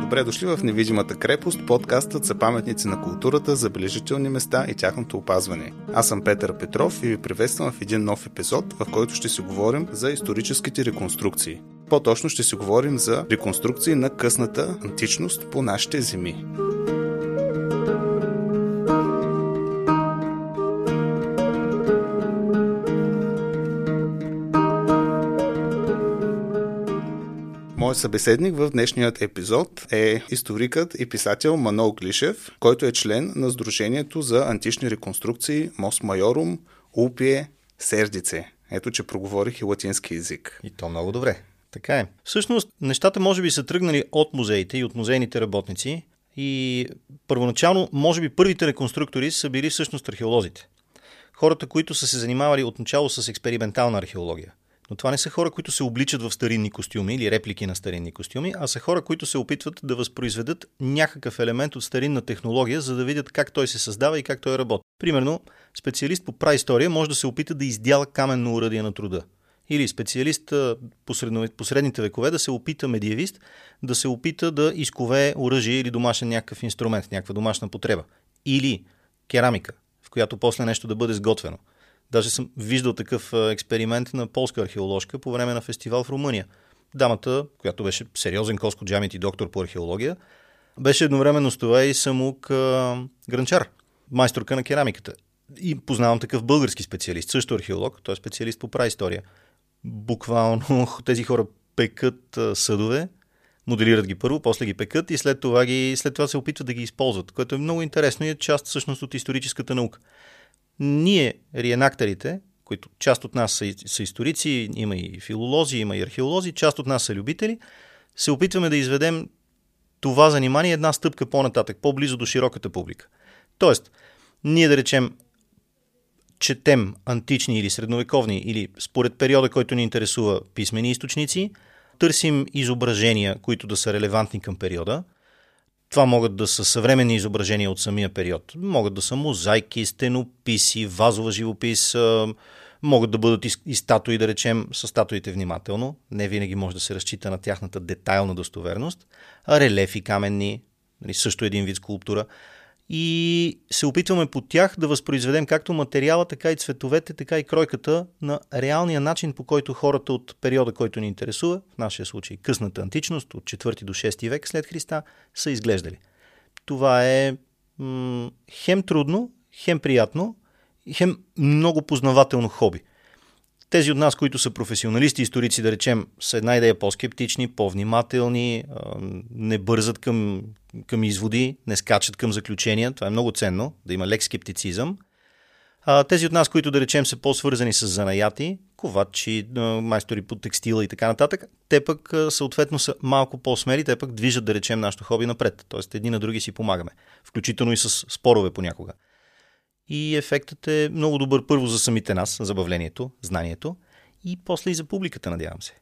Добре дошли в Невидимата крепост, подкастът за паметници на културата, забележителни места и тяхното опазване. Аз съм Петър Петров и ви приветствам в един нов епизод, в който ще си говорим за историческите реконструкции. По-точно ще си говорим за реконструкции на късната античност по нашите земи. Моят събеседник в днешният епизод е историкът и писател Манол Глишев, който е член на Сдружението за антични реконструкции Мос Майорум, Упие, Сердице. Ето, че проговорих и латински язик. И то много добре. Така е. Всъщност, нещата може би са тръгнали от музеите и от музейните работници. И първоначално, може би първите реконструктори са били всъщност археолозите. Хората, които са се занимавали отначало с експериментална археология. Но това не са хора, които се обличат в старинни костюми или реплики на старинни костюми, а са хора, които се опитват да възпроизведат някакъв елемент от старинна технология, за да видят как той се създава и как той работи. Примерно, специалист по праистория може да се опита да издяла каменно уръдие на труда. Или специалист по, средните векове да се опита, медиевист, да се опита да изкове оръжие или домашен някакъв инструмент, някаква домашна потреба. Или керамика, в която после нещо да бъде сготвено. Даже съм виждал такъв експеримент на полска археоложка по време на фестивал в Румъния. Дамата, която беше сериозен коско джамит и доктор по археология, беше едновременно с това и самук гранчар, майсторка на керамиката. И познавам такъв български специалист, също археолог, той е специалист по праистория. Буквално тези хора пекат съдове, моделират ги първо, после ги пекат и след това, ги, след това се опитват да ги използват, което е много интересно и е част всъщност от историческата наука ние, риенакторите, които част от нас са, са историци, има и филолози, има и археолози, част от нас са любители, се опитваме да изведем това занимание една стъпка по-нататък, по-близо до широката публика. Тоест, ние да речем, четем антични или средновековни, или според периода, който ни интересува писмени източници, търсим изображения, които да са релевантни към периода, това могат да са съвременни изображения от самия период. Могат да са мозайки, стенописи, вазова живопис, могат да бъдат и статуи, да речем, с статуите внимателно. Не винаги може да се разчита на тяхната детайлна достоверност. Релефи каменни, нали, също един вид скулптура и се опитваме по тях да възпроизведем както материала, така и цветовете, така и кройката на реалния начин, по който хората от периода, който ни интересува, в нашия случай късната античност, от 4 до 6 век след Христа, са изглеждали. Това е м- хем трудно, хем приятно, хем много познавателно хоби – тези от нас, които са професионалисти, историци, да речем, са една идея по-скептични, по-внимателни, не бързат към, към изводи, не скачат към заключения. Това е много ценно, да има лек скептицизъм. Тези от нас, които да речем са по-свързани с занаяти, ковачи, майстори по текстила и така нататък, те пък съответно са малко по-смели, те пък движат да речем нашето хоби напред. Тоест едни на други си помагаме, включително и с спорове понякога и ефектът е много добър първо за самите нас, забавлението, знанието и после и за публиката, надявам се.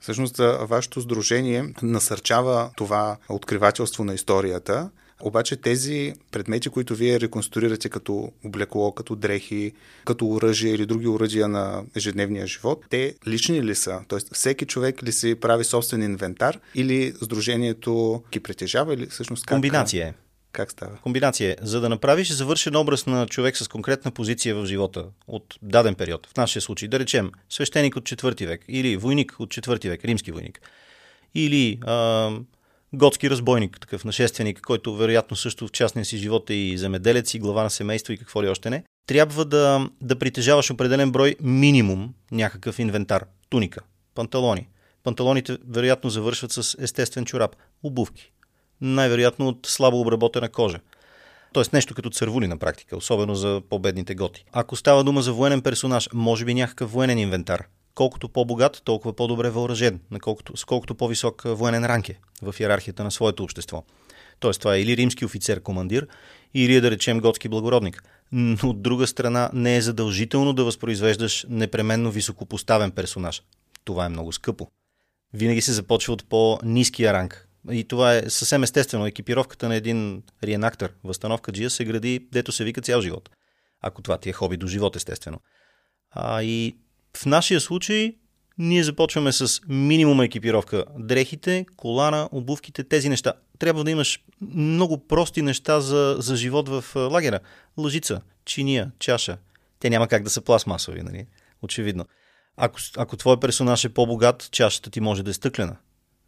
Всъщност, вашето сдружение насърчава това откривателство на историята, обаче тези предмети, които вие реконструирате като облекло, като дрехи, като оръжие или други оръжия на ежедневния живот, те лични ли са? Тоест, всеки човек ли си прави собствен инвентар или сдружението ги притежава или всъщност как? Комбинация е. Как става? Комбинация. За да направиш завършен образ на човек с конкретна позиция в живота от даден период, в нашия случай, да речем, свещеник от 4 век или войник от 4 век, римски войник, или а, готски разбойник, такъв нашественик, който вероятно също в частния си живот е и земеделец, и глава на семейство и какво ли още не, трябва да, да притежаваш определен брой минимум някакъв инвентар. Туника, панталони. Панталоните вероятно завършват с естествен чорап, обувки, най-вероятно от слабо обработена кожа. Тоест нещо като цървули на практика, особено за по-бедните готи. Ако става дума за военен персонаж, може би някакъв военен инвентар. Колкото по-богат, толкова по-добре въоръжен, наколкото, с колкото по-висок военен ранг е в иерархията на своето общество. Тоест това е или римски офицер-командир, или да речем готски благородник. Но от друга страна не е задължително да възпроизвеждаш непременно високопоставен персонаж. Това е много скъпо. Винаги се започва от по-низкия ранг, и това е съвсем естествено. Екипировката на един риенактор, възстановка джия, се гради, дето се вика цял живот. Ако това ти е хоби до живот, естествено. А, и в нашия случай Ние започваме с минимум екипировка. Дрехите, колана, обувките, тези неща. Трябва да имаш много прости неща за, за живот в лагера. Лъжица, чиния, чаша. Те няма как да са пластмасови, нали? Очевидно. Ако, ако твой персонаж е по-богат, чашата ти може да е стъклена.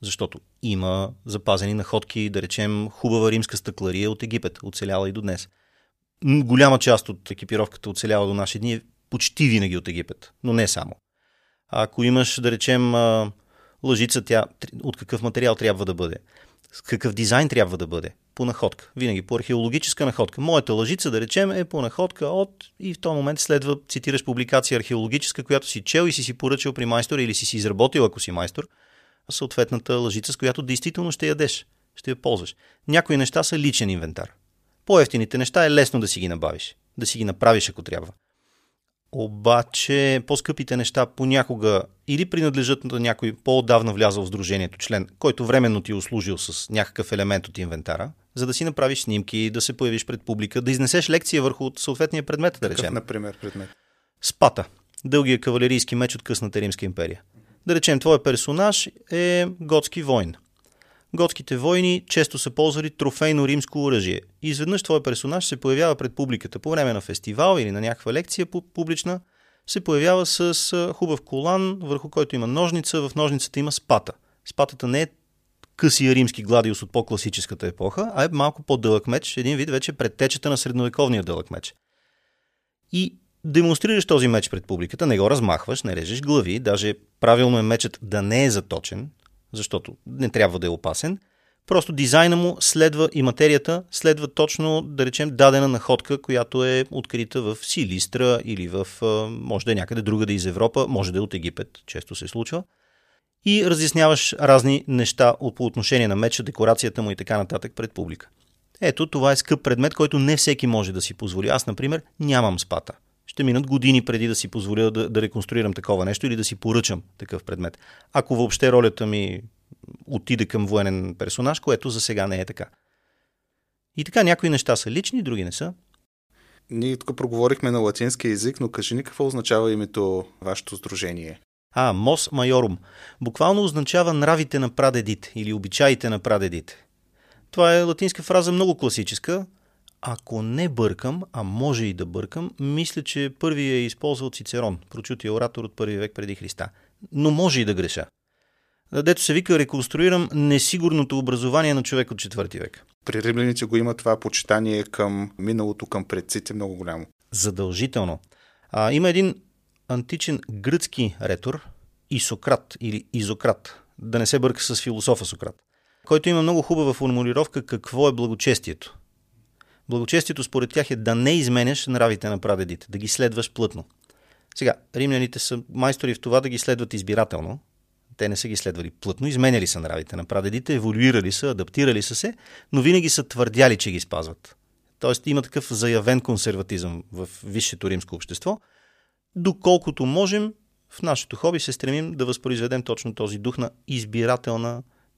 Защото има запазени находки, да речем, хубава римска стъклария от Египет, оцеляла и до днес. Голяма част от екипировката оцелява до наши дни, почти винаги от Египет, но не само. Ако имаш, да речем, лъжица, тя от какъв материал трябва да бъде? Какъв дизайн трябва да бъде? По находка. Винаги по археологическа находка. Моята лъжица, да речем, е по находка от и в този момент следва, цитираш публикация археологическа, която си чел и си си поръчал при майстор или си си изработил, ако си майстор, съответната лъжица, с която действително ще ядеш, ще я ползваш. Някои неща са личен инвентар. По-ефтините неща е лесно да си ги набавиш, да си ги направиш, ако трябва. Обаче по-скъпите неща понякога или принадлежат на някой по-отдавна влязъл в сдружението член, който временно ти е услужил с някакъв елемент от инвентара, за да си направиш снимки, да се появиш пред публика, да изнесеш лекция върху съответния предмет, да речем. Какъв, например, предмет? Спата. Дългия кавалерийски меч от късната Римска империя. Да речем, твой персонаж е готски войн. Готските войни често са ползвали трофейно римско оръжие. Изведнъж твой персонаж се появява пред публиката по време на фестивал или на някаква лекция публична, се появява с хубав колан, върху който има ножница, в ножницата има спата. Спатата не е късия римски гладиус от по-класическата епоха, а е малко по-дълъг меч, един вид вече предтечета на средновековния дълъг меч. И демонстрираш този меч пред публиката, не го размахваш, не режеш глави, даже правилно е мечът да не е заточен, защото не трябва да е опасен. Просто дизайна му следва и материята следва точно, да речем, дадена находка, която е открита в Силистра или в, може да е някъде друга да е из Европа, може да е от Египет, често се случва. И разясняваш разни неща по отношение на меча, декорацията му и така нататък пред публика. Ето, това е скъп предмет, който не всеки може да си позволи. Аз, например, нямам спата ще минат години преди да си позволя да, да реконструирам такова нещо или да си поръчам такъв предмет. Ако въобще ролята ми отиде към военен персонаж, което за сега не е така. И така, някои неща са лични, други не са. Ние тук проговорихме на латински язик, но кажи ни какво означава името вашето сдружение. А, мос майорум. Буквално означава нравите на прадедите или обичаите на прадедите. Това е латинска фраза много класическа, ако не бъркам, а може и да бъркам, мисля, че първи е използвал Цицерон, прочутия оратор от първи век преди Христа. Но може и да греша. Дето се вика, реконструирам несигурното образование на човек от четвърти век. При римляните го има това почитание към миналото, към предците много голямо. Задължително. А, има един античен гръцки ретор, Исократ или Изократ, да не се бърка с философа Сократ, който има много хубава формулировка какво е благочестието. Благочестието според тях е да не изменяш нравите на прадедите, да ги следваш плътно. Сега, римляните са майстори в това да ги следват избирателно. Те не са ги следвали плътно, изменяли са нравите на прадедите, еволюирали са, адаптирали са се, но винаги са твърдяли, че ги спазват. Тоест има такъв заявен консерватизъм в висшето римско общество. Доколкото можем, в нашето хоби се стремим да възпроизведем точно този дух на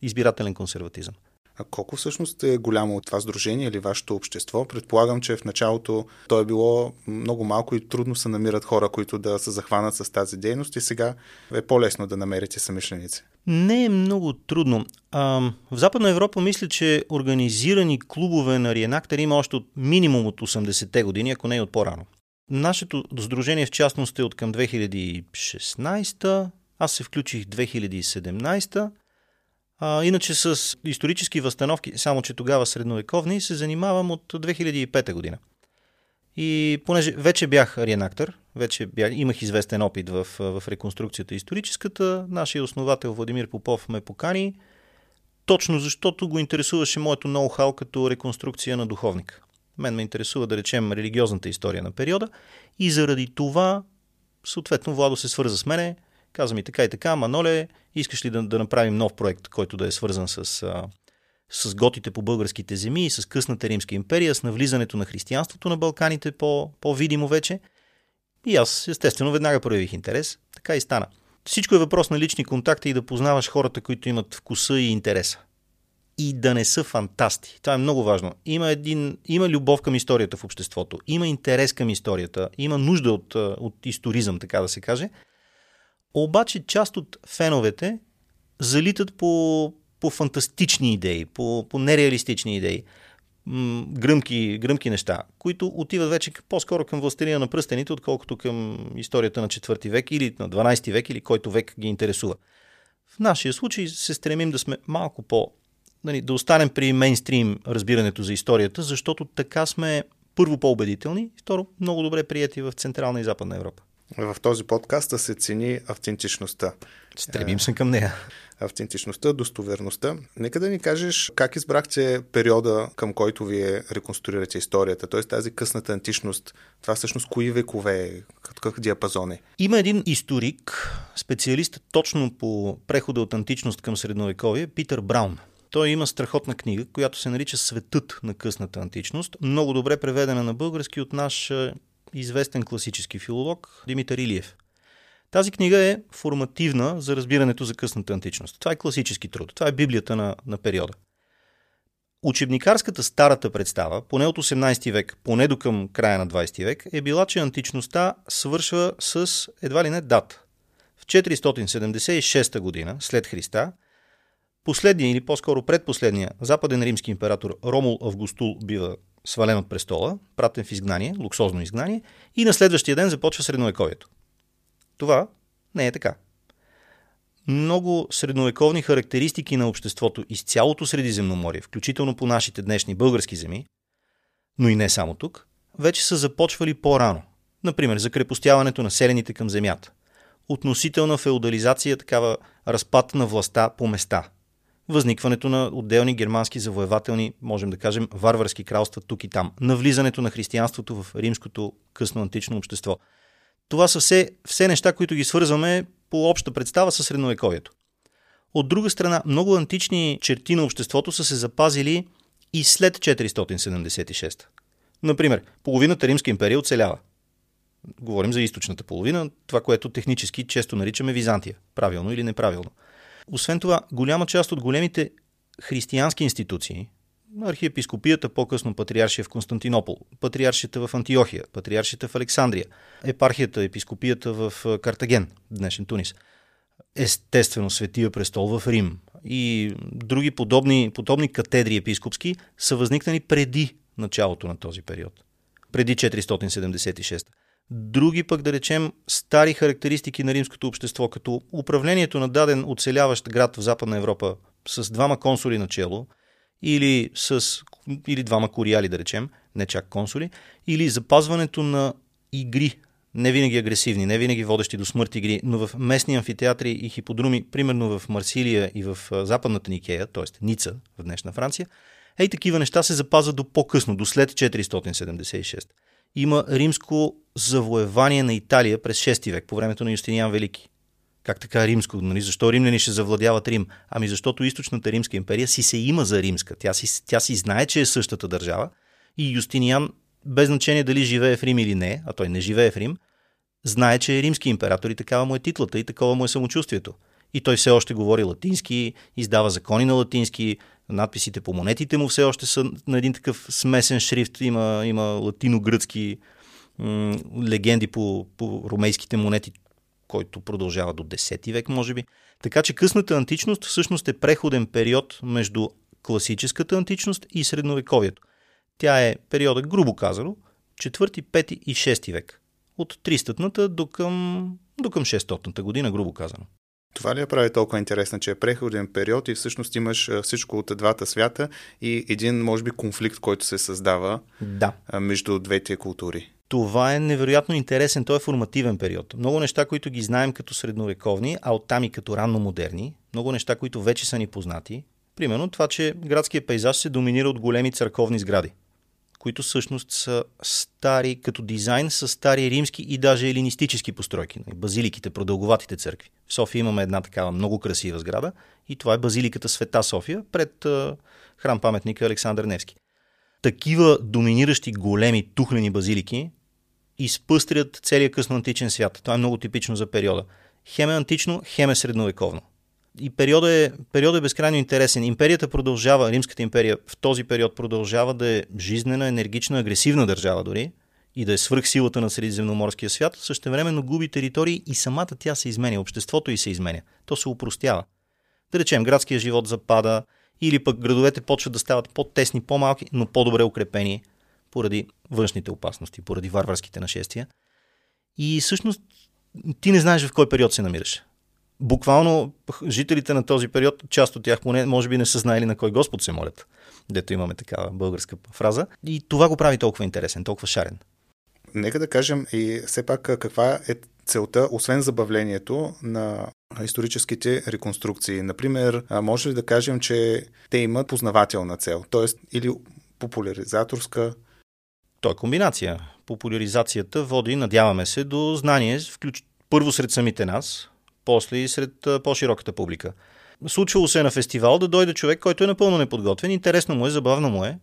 избирателен консерватизъм. А колко всъщност е голямо от това сдружение или вашето общество? Предполагам, че в началото то е било много малко и трудно се намират хора, които да се захванат с тази дейност и сега е по-лесно да намерите самишленици. Не е много трудно. А, в Западна Европа мисля, че организирани клубове на риенактери има още от минимум от 80-те години, ако не и от по-рано. Нашето сдружение в частност е от към 2016 аз се включих 2017 а, иначе с исторически възстановки, само че тогава средновековни, се занимавам от 2005 година. И понеже вече бях риенактор, вече бях, имах известен опит в, в реконструкцията историческата, нашия основател Владимир Попов ме покани, точно защото го интересуваше моето ноу-хау като реконструкция на духовник. Мен ме интересува, да речем, религиозната история на периода и заради това, съответно, Владо се свърза с мене, каза ми така и така, Маноле, искаш ли да, да направим нов проект, който да е свързан с, с готите по българските земи с късната Римска империя, с навлизането на християнството на Балканите по, по-видимо вече. И аз, естествено, веднага проявих интерес. Така и стана. Всичко е въпрос на лични контакти и да познаваш хората, които имат вкуса и интереса. И да не са фантасти. Това е много важно. Има, един, има любов към историята в обществото, има интерес към историята, има нужда от, от историзъм, така да се каже – Обаче част от феновете залитат по, по фантастични идеи, по, по нереалистични идеи, гръмки, гръмки неща, които отиват вече по-скоро към властелина на пръстените, отколкото към историята на 4 век или на 12 век или който век ги интересува. В нашия случай се стремим да сме малко по... Нали, да останем при мейнстрим разбирането за историята, защото така сме първо по-убедителни и второ много добре прияти в Централна и Западна Европа. В този подкаст да се цени автентичността. Стремим се към нея. Автентичността, достоверността. Нека да ни кажеш как избрахте периода, към който вие реконструирате историята, т.е. тази късната античност. Това всъщност кои векове е? Какъв диапазон е? Има един историк, специалист точно по прехода от античност към средновековие, Питър Браун. Той има страхотна книга, която се нарича Светът на късната античност. Много добре преведена на български от наш известен класически филолог Димитър Илиев. Тази книга е формативна за разбирането за късната античност. Това е класически труд. Това е Библията на, на периода. Учебникарската старата представа, поне от 18 век, поне до към края на 20 век, е била, че античността свършва с едва ли не дата. В 476 година, след Христа, последния или по-скоро предпоследния западен римски император Ромул Августул бива свален от престола, пратен в изгнание, луксозно изгнание, и на следващия ден започва средновековието. Това не е така. Много средновековни характеристики на обществото из цялото Средиземноморие, включително по нашите днешни български земи, но и не само тук, вече са започвали по-рано. Например, закрепостяването на селените към земята, относителна феодализация, такава разпад на властта по места – възникването на отделни германски завоевателни, можем да кажем, варварски кралства тук и там, навлизането на християнството в римското късно антично общество. Това са все, все неща, които ги свързваме по обща представа с средновековието. От друга страна, много антични черти на обществото са се запазили и след 476. Например, половината Римска империя оцелява. Говорим за източната половина, това, което технически често наричаме Византия. Правилно или неправилно. Освен това, голяма част от големите християнски институции, архиепископията, по-късно патриаршия в Константинопол, патриаршията в Антиохия, патриаршията в Александрия, епархията, епископията в Картаген, днешен Тунис, естествено Светия престол в Рим и други подобни, подобни катедри епископски са възникнали преди началото на този период, преди 476. Други пък, да речем, стари характеристики на римското общество, като управлението на даден оцеляващ град в Западна Европа с двама консули начело, или, с, или двама кориали, да речем, не чак консули, или запазването на игри, не винаги агресивни, не винаги водещи до смърт игри, но в местни амфитеатри и хиподруми, примерно в Марсилия и в западната Никея, т.е. Ница в днешна Франция, ей такива неща се запазват до по-късно, до след 476 има римско завоевание на Италия през 6 век, по времето на Юстиниан Велики. Как така римско? Нали? Защо римляни ще завладяват Рим? Ами защото източната римска империя си се има за римска. Тя си, тя си знае, че е същата държава. И Юстиниан, без значение дали живее в Рим или не, а той не живее в Рим, знае, че е римски император и такава му е титлата и такова му е самочувствието. И той все още говори латински, издава закони на латински, надписите по монетите му все още са на един такъв смесен шрифт. Има, има латино-гръцки м- легенди по, по ромейските монети, който продължава до 10 век, може би. Така че късната античност всъщност е преходен период между класическата античност и средновековието. Тя е периода, грубо казано, 4, 5 и 6 век. От 300-та до към, до към 600-та година, грубо казано. Това ли я прави толкова интересна, че е преходен период и всъщност имаш всичко от двата свята и един, може би, конфликт, който се създава да. между двете култури? Това е невероятно интересен, той е формативен период. Много неща, които ги знаем като средновековни, а оттам и като ранно модерни, много неща, които вече са ни познати. Примерно това, че градския пейзаж се доминира от големи църковни сгради които всъщност са стари, като дизайн са стари римски и даже елинистически постройки. Нали, базиликите, продълговатите църкви. В София имаме една такава много красива сграда и това е базиликата Света София пред храм паметника Александър Невски. Такива доминиращи големи тухлени базилики изпъстрят целият късноантичен свят. Това е много типично за периода. Хем е антично, хем е средновековно и периодът е, период е безкрайно интересен. Империята продължава, Римската империя в този период продължава да е жизнена, енергична, агресивна държава дори и да е свръхсилата на средиземноморския свят, същевременно губи територии и самата тя се изменя, обществото и се изменя. То се упростява. Да речем, градския живот запада, или пък градовете почват да стават по-тесни, по-малки, но по-добре укрепени поради външните опасности, поради варварските нашествия. И всъщност ти не знаеш в кой период се намираш. Буквално жителите на този период, част от тях поне, може би не са знаели на кой Господ се молят. Дето имаме такава българска фраза. И това го прави толкова интересен, толкова шарен. Нека да кажем и все пак каква е целта, освен забавлението на историческите реконструкции. Например, може ли да кажем, че те имат познавателна цел, т.е. или популяризаторска? То е комбинация. Популяризацията води, надяваме се, до знание, включ... първо сред самите нас, после и сред по-широката публика. Случвало се е на фестивал да дойде човек, който е напълно неподготвен, интересно му е, забавно му е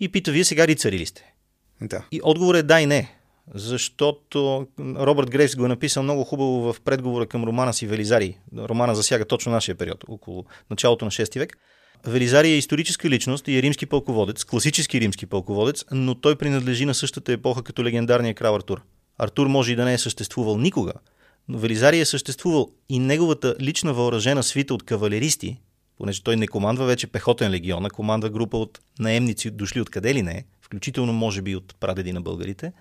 и пита, вие сега рицари ли сте? Да. И отговор е да и не. Защото Робърт Грейвс го е написал много хубаво в предговора към романа си Велизари. Романа засяга точно нашия период, около началото на 6 век. Велизари е историческа личност и е римски пълководец, класически римски пълководец, но той принадлежи на същата епоха като легендарния крал Артур. Артур може и да не е съществувал никога, но Велизари е съществувал и неговата лична въоръжена свита от кавалеристи, понеже той не командва вече пехотен легион, а командва група от наемници, дошли откъде ли не, включително може би от прадеди на българите,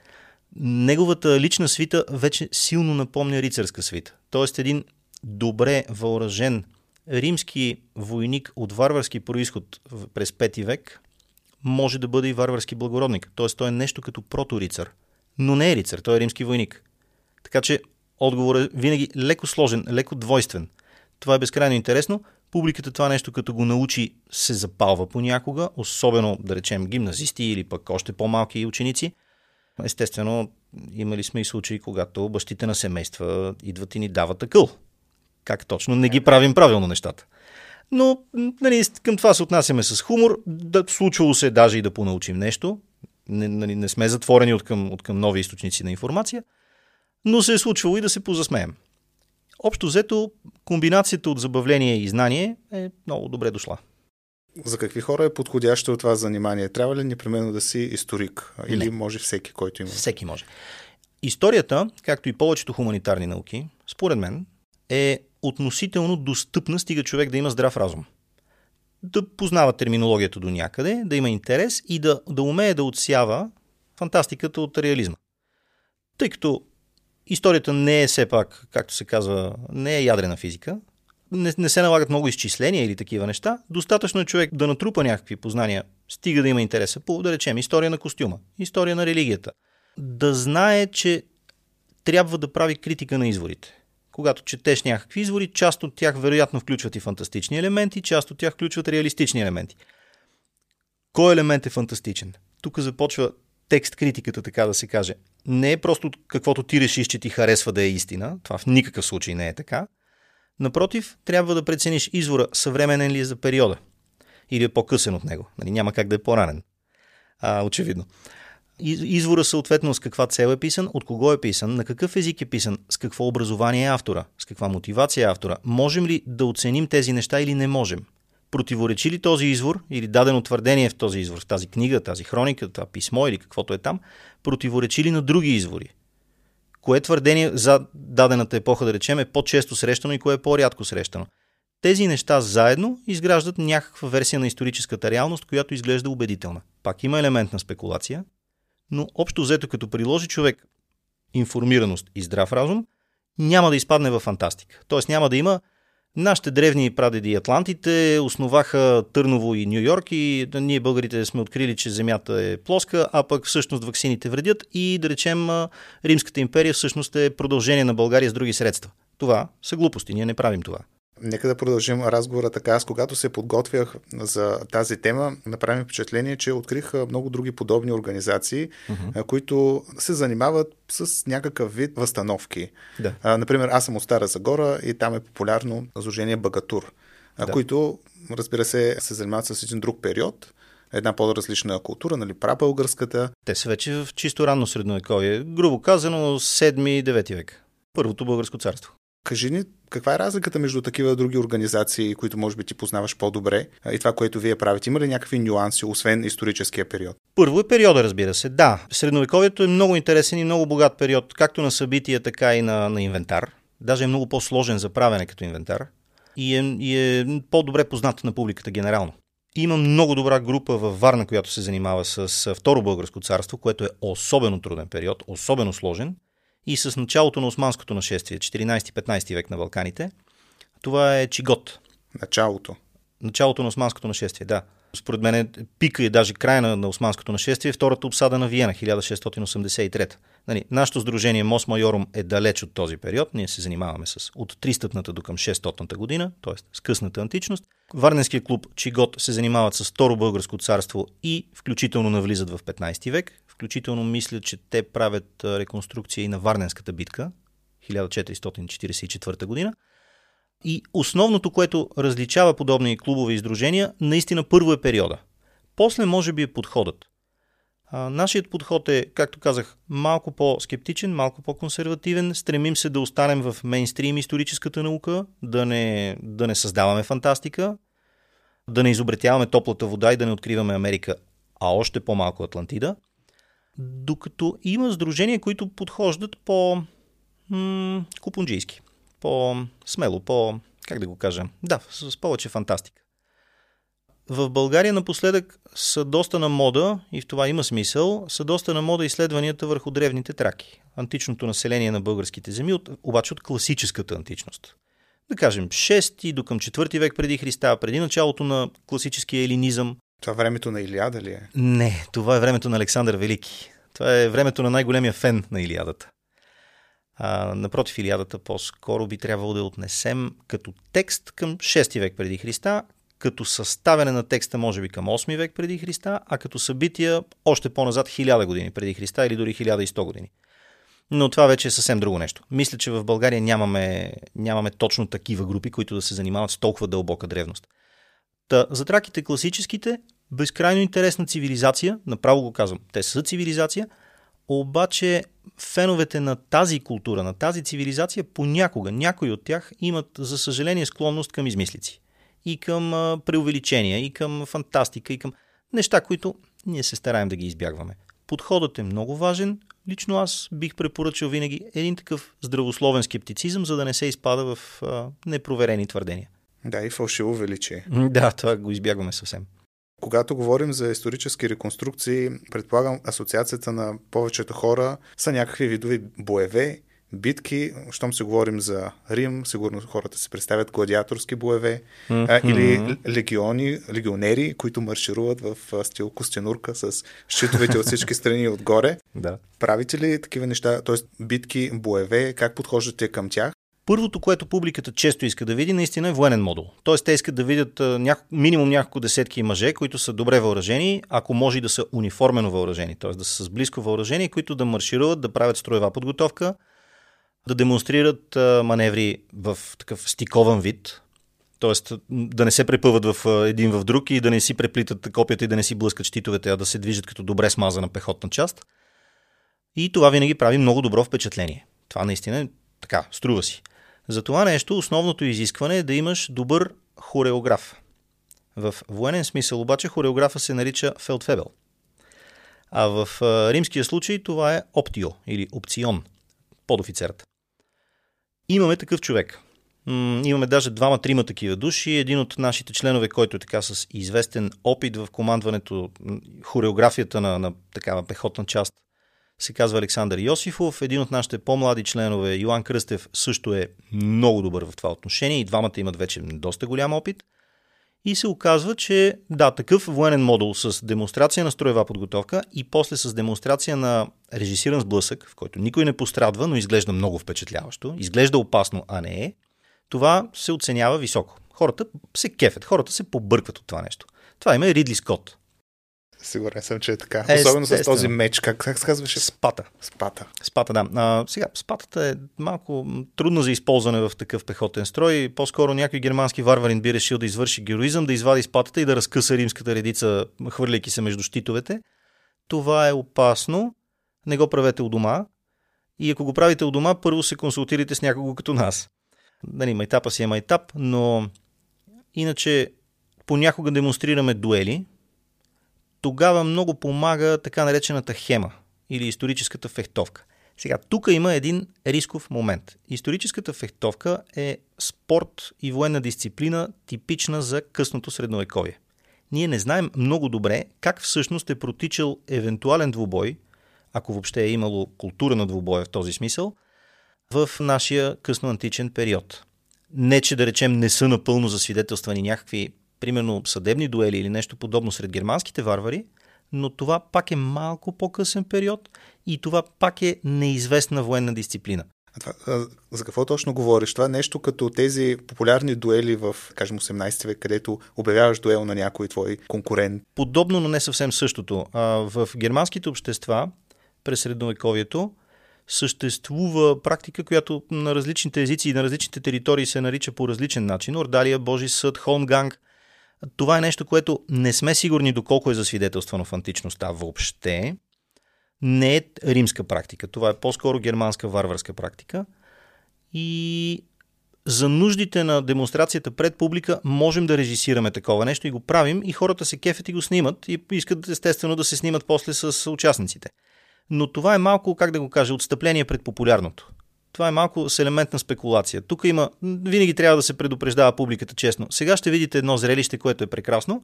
неговата лична свита вече силно напомня рицарска свита. Тоест един добре въоръжен римски войник от варварски происход през 5 век може да бъде и варварски благородник. Тоест той е нещо като проторицар. Но не е рицар, той е римски войник. Така че отговорът е винаги леко сложен, леко двойствен. Това е безкрайно интересно. Публиката това нещо, като го научи, се запалва понякога, особено, да речем, гимназисти или пък още по-малки ученици. Естествено, имали сме и случаи, когато бащите на семейства идват и ни дават акъл. Как точно? Не ги правим правилно нещата. Но нали, към това се отнасяме с хумор. Да, случвало се даже и да понаучим нещо. Не, нали, не сме затворени от към, от към нови източници на информация. Но се е случвало и да се позасмеем. Общо взето, комбинацията от забавление и знание е много добре дошла. За какви хора е подходящо това занимание? Трябва ли непременно да си историк? Или Не. може всеки, който има? Всеки може. Историята, както и повечето хуманитарни науки, според мен, е относително достъпна, стига човек да има здрав разум. Да познава терминологията до някъде, да има интерес и да, да умее да отсява фантастиката от реализма. Тъй като историята не е все пак, както се казва, не е ядрена физика, не, не се налагат много изчисления или такива неща. Достатъчно е човек да натрупа някакви познания, стига да има интереса по, да речем, история на костюма, история на религията. Да знае, че трябва да прави критика на изворите. Когато четеш някакви извори, част от тях вероятно включват и фантастични елементи, част от тях включват реалистични елементи. Кой елемент е фантастичен? Тук започва текст критиката, така да се каже. Не е просто каквото ти решиш, че ти харесва да е истина. Това в никакъв случай не е така. Напротив, трябва да прецениш извора съвременен ли е за периода или е по-късен от него. Нали, няма как да е по-ранен. А, очевидно. Извора съответно с каква цел е писан, от кого е писан, на какъв език е писан, с какво образование е автора, с каква мотивация е автора. Можем ли да оценим тези неща или не можем? Противоречи ли този извор или дадено твърдение в този извор, в тази книга, тази хроника, това писмо или каквото е там, противоречи ли на други извори? Кое твърдение за дадената епоха, да речем, е по-често срещано и кое е по-рядко срещано? Тези неща заедно изграждат някаква версия на историческата реалност, която изглежда убедителна. Пак има елемент на спекулация, но общо взето като приложи човек информираност и здрав разум, няма да изпадне в фантастика. Тоест няма да има Нашите древни прадеди атлантите основаха Търново и Нью Йорк и ние българите сме открили, че Земята е плоска, а пък всъщност ваксините вредят и да речем Римската империя всъщност е продължение на България с други средства. Това са глупости, ние не правим това. Нека да продължим разговора така. Аз когато се подготвях за тази тема, направим впечатление, че открих много други подобни организации, uh-huh. които се занимават с някакъв вид възстановки. Да. А, например, аз съм от Стара Загора и там е популярно изложение Багатур, да. които, разбира се, се занимават с един друг период една по-различна култура, нали, прабългарската. Те са вече в чисто ранно средновековие, грубо казано 7-9 век. Първото българско царство. Кажи ни, каква е разликата между такива други организации, които може би ти познаваш по-добре и това, което вие правите? Има ли някакви нюанси, освен историческия период? Първо е периода, разбира се. Да, средновековието е много интересен и много богат период, както на събития, така и на, на инвентар. Даже е много по-сложен за правене като инвентар и е, и е по-добре познат на публиката генерално. Има много добра група във Варна, която се занимава с Второ българско царство, което е особено труден период, особено сложен и с началото на османското нашествие, 14-15 век на Балканите. Това е Чигот. Началото. Началото на османското нашествие, да. Според мен пика и даже края на, на османското нашествие, втората обсада на Виена, 1683. Нали, нашето сдружение Мос Майорум е далеч от този период. Ние се занимаваме с от 300-та до към 600-та година, т.е. с късната античност. Варненския клуб Чигот се занимават с Второ българско царство и включително навлизат в 15 век. Включително мисля, че те правят реконструкция и на Варненската битка, 1444 година. И основното, което различава подобни клубове и издружения, наистина първо е периода. После може би е подходът. Нашият подход е, както казах, малко по-скептичен, малко по-консервативен. Стремим се да останем в мейнстрим историческата наука, да не, да не създаваме фантастика, да не изобретяваме топлата вода и да не откриваме Америка, а още по-малко Атлантида. Докато има сдружения, които подхождат по купунджийски, по-смело, по, как да го кажа, да, с повече фантастика. В България напоследък са доста на мода, и в това има смисъл, са доста на мода изследванията върху древните траки. Античното население на българските земи, обаче от класическата античност. Да кажем, 6 до към 4 век преди Христа, преди началото на класическия елинизъм. Това времето на Илиада ли е? Не, това е времето на Александър Велики. Това е времето на най-големия фен на Илиадата. А, напротив, Илиадата по-скоро би трябвало да отнесем като текст към 6 век преди Христа, като съставяне на текста може би към 8 век преди Христа, а като събития още по-назад 1000 години преди Христа или дори 1100 години. Но това вече е съвсем друго нещо. Мисля, че в България нямаме, нямаме точно такива групи, които да се занимават с толкова дълбока древност. Та, за траките класическите, безкрайно интересна цивилизация, направо го казвам, те са цивилизация, обаче феновете на тази култура, на тази цивилизация, понякога някои от тях имат, за съжаление, склонност към измислици и към преувеличения, и към фантастика, и към неща, които ние се стараем да ги избягваме. Подходът е много важен. Лично аз бих препоръчал винаги един такъв здравословен скептицизъм, за да не се изпада в а, непроверени твърдения. Да, и фалшиво величие. Да, това го избягваме съвсем. Когато говорим за исторически реконструкции, предполагам, асоциацията на повечето хора са някакви видови боеве, битки. Щом се говорим за Рим, сигурно хората си представят гладиаторски боеве mm-hmm. а, или легиони, легионери, които маршируват в стил костенурка с щитовете от всички страни отгоре. Да. Правите ли такива неща, т.е. битки, боеве, как подхождате към тях? Първото, което публиката често иска да види, наистина е военен модул. Тоест, те искат да видят няко, минимум няколко десетки мъже, които са добре въоръжени, ако може и да са униформено въоръжени, т.е. да са с близко въоръжение, които да маршируват, да правят строева подготовка, да демонстрират маневри в такъв стикован вид, т.е. да не се препъват в един в друг и да не си преплитат копията и да не си блъскат щитовете, а да се движат като добре смазана пехотна част. И това винаги прави много добро впечатление. Това наистина е така, струва си. За това нещо основното изискване е да имаш добър хореограф. В военен смисъл обаче хореографа се нарича фелдфебел. А в римския случай това е оптио или опцион, подофицерът. Имаме такъв човек. имаме даже двама-трима такива души. Един от нашите членове, който е така с известен опит в командването, хореографията на, на такава пехотна част, се казва Александър Йосифов. Един от нашите по-млади членове, Йоан Кръстев, също е много добър в това отношение и двамата имат вече доста голям опит. И се оказва, че да, такъв военен модул с демонстрация на строева подготовка и после с демонстрация на режисиран сблъсък, в който никой не пострадва, но изглежда много впечатляващо, изглежда опасно, а не е, това се оценява високо. Хората се кефят, хората се побъркват от това нещо. Това има Ридли Скот. Сигурен съм, че е така. Е, Особено с този меч. Как, как се казваше? Спата. Спата. Спата, да. А, сега, спатата е малко трудно за използване в такъв пехотен строй. По-скоро някой германски варварин би решил да извърши героизъм, да извади спатата и да разкъса римската редица, хвърляйки се между щитовете. Това е опасно. Не го правете у дома. И ако го правите у дома, първо се консултирайте с някого като нас. Нали, майтапа си е майтап, но иначе понякога демонстрираме дуели. Тогава много помага така наречената хема или историческата фехтовка. Сега, тук има един рисков момент. Историческата фехтовка е спорт и военна дисциплина, типична за късното средновековие. Ние не знаем много добре как всъщност е протичал евентуален двубой, ако въобще е имало култура на двубоя в този смисъл, в нашия късно античен период. Не, че да речем не са напълно засвидетелствани някакви, примерно, съдебни дуели или нещо подобно сред германските варвари, но това пак е малко по-късен период и това пак е неизвестна военна дисциплина. А това, а, за какво точно говориш? Това е нещо като тези популярни дуели в, кажем, 18 век, където обявяваш дуел на някой твой конкурент. Подобно, но не съвсем същото. А, в германските общества през средновековието съществува практика, която на различните езици и на различните територии се нарича по различен начин. Ордалия, Божи съд, Холмганг. Това е нещо, което не сме сигурни доколко е засвидетелствано в античността въобще. Не е римска практика. Това е по-скоро германска варварска практика. И за нуждите на демонстрацията пред публика можем да режисираме такова нещо и го правим и хората се кефят и го снимат и искат естествено да се снимат после с участниците но това е малко, как да го кажа, отстъпление пред популярното. Това е малко с елемент на спекулация. Тук има, винаги трябва да се предупреждава публиката честно. Сега ще видите едно зрелище, което е прекрасно,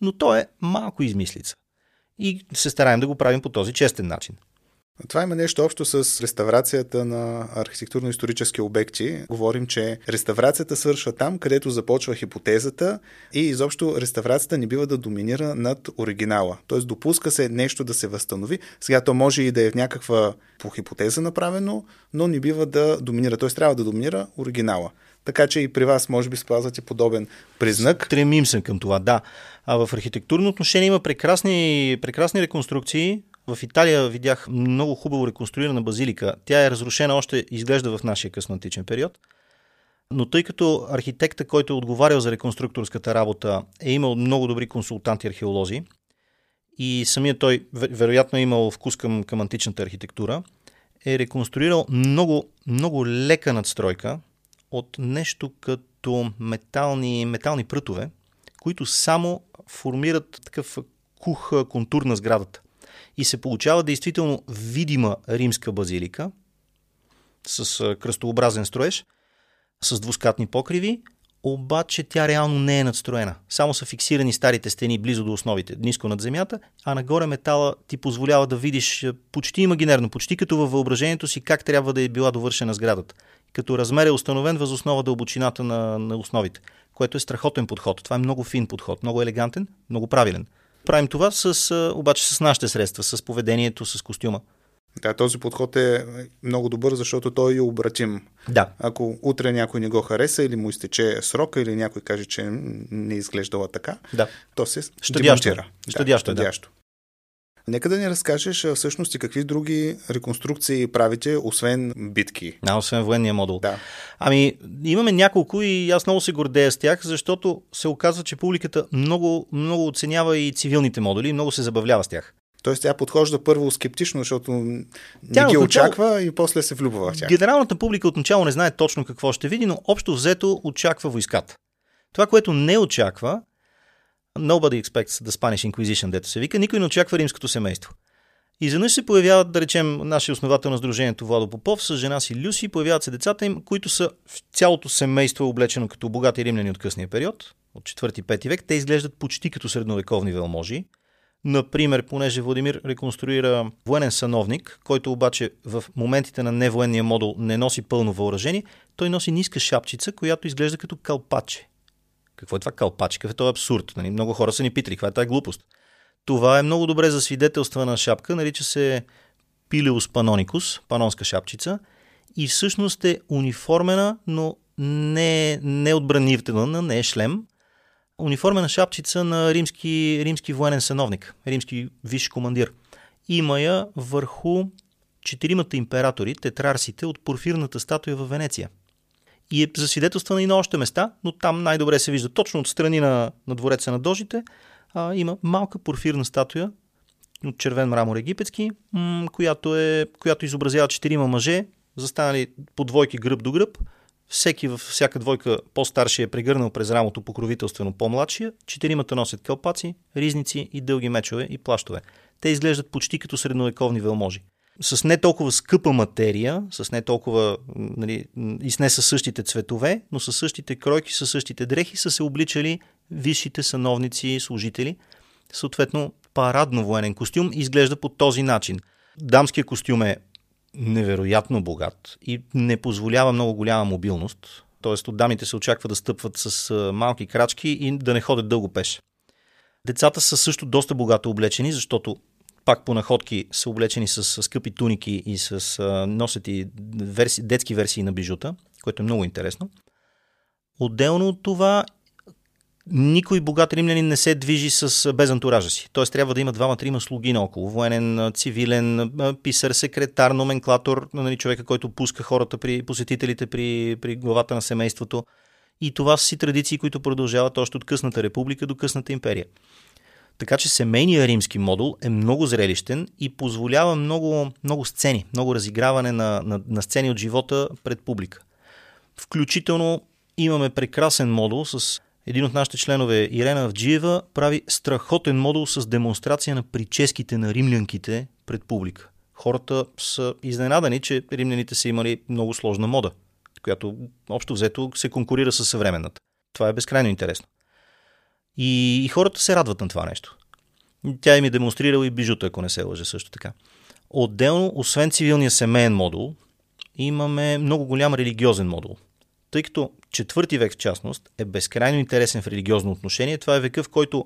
но то е малко измислица. И се стараем да го правим по този честен начин. Това има нещо общо с реставрацията на архитектурно-исторически обекти. Говорим, че реставрацията свършва там, където започва хипотезата и изобщо реставрацията не бива да доминира над оригинала. Тоест допуска се нещо да се възстанови. Сега то може и да е в някаква по хипотеза направено, но не бива да доминира. Тоест трябва да доминира оригинала. Така че и при вас може би спазвате подобен признак. Стремим се към това, да. А в архитектурно отношение има прекрасни, прекрасни реконструкции в Италия видях много хубаво реконструирана базилика. Тя е разрушена още, изглежда в нашия къснатичен период. Но тъй като архитекта, който е отговарял за реконструкторската работа, е имал много добри консултанти археолози и самият той вероятно е имал вкус към, към античната архитектура, е реконструирал много, много лека надстройка от нещо като метални, метални прътове, които само формират такъв кух контур на сградата и се получава действително видима римска базилика с кръстообразен строеж, с двускатни покриви, обаче тя реално не е надстроена. Само са фиксирани старите стени близо до основите, ниско над земята, а нагоре метала ти позволява да видиш почти имагинерно, почти като във въображението си как трябва да е била довършена сградата. Като размер е установен въз основа дълбочината на, на основите, което е страхотен подход. Това е много фин подход, много елегантен, много правилен. Правим това с, обаче с нашите средства, с поведението, с костюма. Да, този подход е много добър, защото той е обратим. Да. Ако утре някой не го хареса или му изтече срока или някой каже, че не изглеждала така, да. то се Щадящо. демонтира. Щадящо, да, щадящо. Нека да ни разкажеш всъщност и какви други реконструкции правите, освен битки. А, освен военния модул. Да. Ами, имаме няколко и аз много се гордея с тях, защото се оказва, че публиката много, много оценява и цивилните модули и много се забавлява с тях. Тоест тя подхожда първо скептично, защото не тя ги очаква и после се влюбва в тях. Генералната публика отначало не знае точно какво ще види, но общо взето очаква войската. Това, което не очаква, Nobody expects the Spanish Inquisition, дето се вика. Никой не очаква римското семейство. И изведнъж се появяват, да речем, нашия основател на Сдружението Владо Попов с жена си Люси, появяват се децата им, които са в цялото семейство облечено като богати римляни от късния период, от 4-5 век. Те изглеждат почти като средновековни велможи. Например, понеже Владимир реконструира военен сановник, който обаче в моментите на невоенния модул не носи пълно въоръжение, той носи ниска шапчица, която изглежда като калпаче. Какво е това калпач? Какъв е този абсурд? Нали? Много хора са ни питали, каква е тази глупост. Това е много добре за свидетелства на шапка, нарича се Пилеус паноникус, панонска шапчица, и всъщност е униформена, но не, не отбранителна, не е шлем. Униформена шапчица на римски, римски военен сановник, римски висш командир. Има я върху четиримата императори, тетрарсите от порфирната статуя в Венеция и е засвидетелствана и на още места, но там най-добре се вижда точно от страни на, на двореца на Дожите. А, има малка порфирна статуя от червен мрамор египетски, м- която, е, която изобразява четирима мъже, застанали по двойки гръб до гръб, всеки във всяка двойка по-старшия е прегърнал през рамото покровителствено по-младшия, четиримата носят кълпаци, ризници и дълги мечове и плащове. Те изглеждат почти като средновековни велможи. С не толкова скъпа материя, с не толкова нали, и с не със същите цветове, но със същите кройки, със същите дрехи са се обличали висшите сановници и служители. Съответно, парадно военен костюм изглежда по този начин. Дамския костюм е невероятно богат и не позволява много голяма мобилност. Тоест от дамите се очаква да стъпват с малки крачки и да не ходят дълго пеш. Децата са също доста богато облечени, защото пак по находки са облечени с, с скъпи туники и с а, носят и верси, детски версии на бижута, което е много интересно. Отделно от това никой богат римлянин не се движи с, без антуража си. Тоест трябва да има двама-трима слуги наоколо. Военен, цивилен, писар, секретар, номенклатор, нали, човека, който пуска хората при посетителите при, при главата на семейството. И това са си традиции, които продължават още от късната република до късната империя. Така че семейният римски модул е много зрелищен и позволява много, много сцени, много разиграване на, на, на сцени от живота пред публика. Включително имаме прекрасен модул с един от нашите членове, Ирена Авджиева, прави страхотен модул с демонстрация на прическите на римлянките пред публика. Хората са изненадани, че римляните са имали много сложна мода, която общо взето се конкурира с съвременната. Това е безкрайно интересно. И, и хората се радват на това нещо. Тя им е демонстрирала и бижута, ако не се лъжа също така. Отделно, освен цивилния семейен модул, имаме много голям религиозен модул – тъй като четвърти век в частност е безкрайно интересен в религиозно отношение. Това е века, в който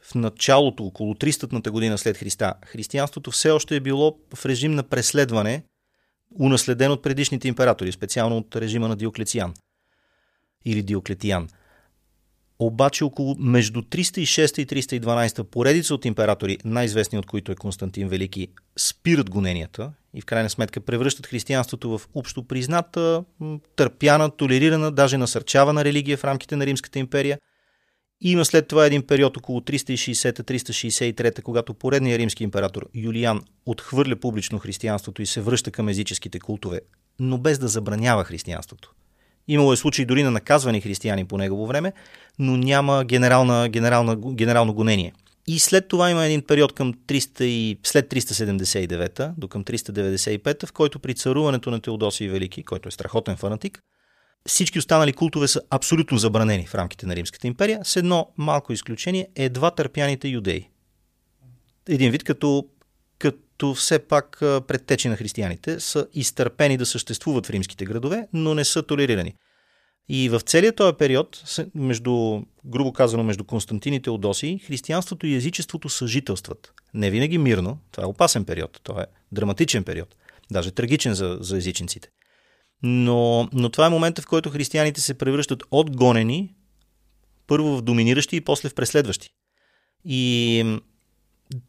в началото, около 300-та година след Христа, християнството все още е било в режим на преследване, унаследен от предишните императори, специално от режима на Диоклетиан или Диоклетиан – обаче около между 306 и 312 поредица от императори, най-известни от които е Константин Велики, спират гоненията и в крайна сметка превръщат християнството в общо призната, търпяна, толерирана, даже насърчавана религия в рамките на Римската империя. И има след това един период около 360-363, когато поредният римски император Юлиан отхвърля публично християнството и се връща към езическите култове, но без да забранява християнството. Имало е случаи дори на наказвани християни по негово време, но няма генерална, генерална, генерално гонение. И след това има един период към 300 и, след 379 до към 395, в който при царуването на Теодосий Велики, който е страхотен фанатик, всички останали култове са абсолютно забранени в рамките на Римската империя, с едно малко изключение едва търпяните юдеи. Един вид като, като все пак предтечи на християните са изтърпени да съществуват в римските градове, но не са толерирани. И в целият този период, между, грубо казано, между Константин и Теодосий, християнството и езичеството съжителстват. Не винаги мирно, това е опасен период, това е драматичен период, даже трагичен за, за езичниците. Но, но това е момента, в който християните се превръщат от гонени, първо в доминиращи и после в преследващи. И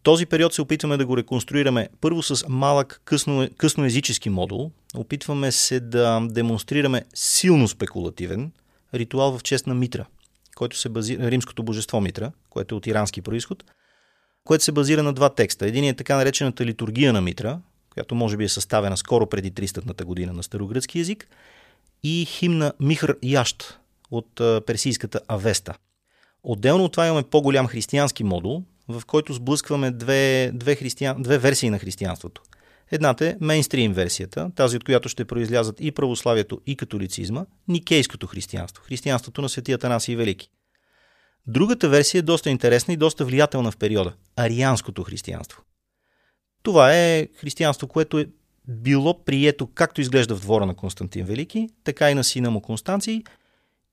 този период се опитваме да го реконструираме първо с малък късно, късноязически модул. Опитваме се да демонстрираме силно спекулативен ритуал в чест на Митра, който се базира, римското божество Митра, което е от ирански происход, което се базира на два текста. Един е така наречената литургия на Митра, която може би е съставена скоро преди 300-та година на старогръцки язик, и химна Михр Ящ от персийската Авеста. Отделно от това имаме по-голям християнски модул, в който сблъскваме две, две, християн, две версии на християнството. Едната е мейнстрим версията, тази от която ще произлязат и православието, и католицизма, никейското християнство, християнството на светия Танасий Велики. Другата версия е доста интересна и доста влиятелна в периода – арианското християнство. Това е християнство, което е било прието както изглежда в двора на Константин Велики, така и на сина му Констанций –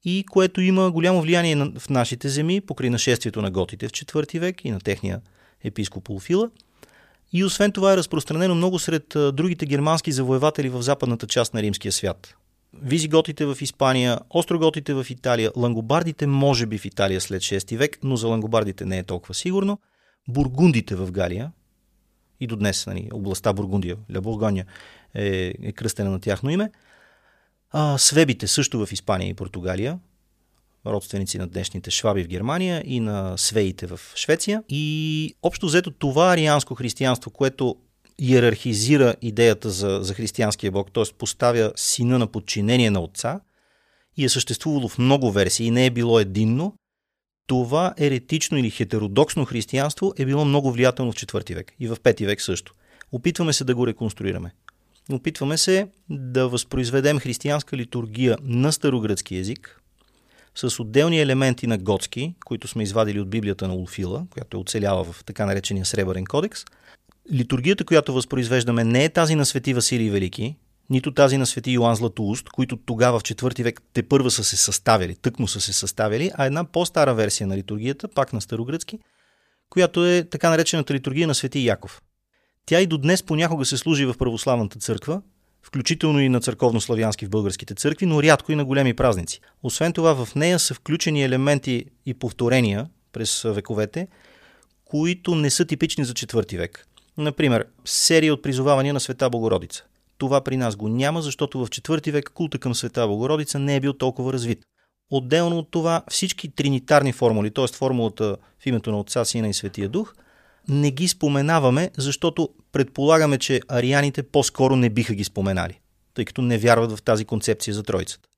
и което има голямо влияние в нашите земи, покрай нашествието на готите в IV век и на техния епископ Улфила. И освен това е разпространено много сред другите германски завоеватели в западната част на римския свят. Визиготите в Испания, остроготите в Италия, лангобардите може би в Италия след 6 век, но за лангобардите не е толкова сигурно, бургундите в Галия, и до днес нали, областта Бургундия, Ля Бургония е, е кръстена на тяхно име – а, свебите също в Испания и Португалия, родственици на днешните шваби в Германия и на свеите в Швеция. И общо взето това арианско християнство, което иерархизира идеята за, за християнския бог, т.е. поставя сина на подчинение на отца, и е съществувало в много версии и не е било единно, това еретично или хетеродоксно християнство е било много влиятелно в IV век и в V век също. Опитваме се да го реконструираме. Опитваме се да възпроизведем християнска литургия на старогръцки язик, с отделни елементи на готски, които сме извадили от Библията на Улфила, която е оцеляла в така наречения Сребърен кодекс. Литургията, която възпроизвеждаме, не е тази на Свети Василий Велики, нито тази на Свети Йоан Златоуст, които тогава в IV век те първа са се съставили, тъкмо са се съставили, а една по-стара версия на литургията, пак на старогръцки, която е така наречената литургия на Свети Яков. Тя и до днес понякога се служи в православната църква, включително и на църковно-славянски в българските църкви, но рядко и на големи празници. Освен това, в нея са включени елементи и повторения през вековете, които не са типични за четвърти век. Например, серия от призовавания на Света Богородица. Това при нас го няма, защото в четвърти век култа към Света Богородица не е бил толкова развит. Отделно от това, всички тринитарни формули, т.е. формулата в името на Отца, Сина и Светия Дух, не ги споменаваме, защото предполагаме, че арианите по-скоро не биха ги споменали, тъй като не вярват в тази концепция за Троицата.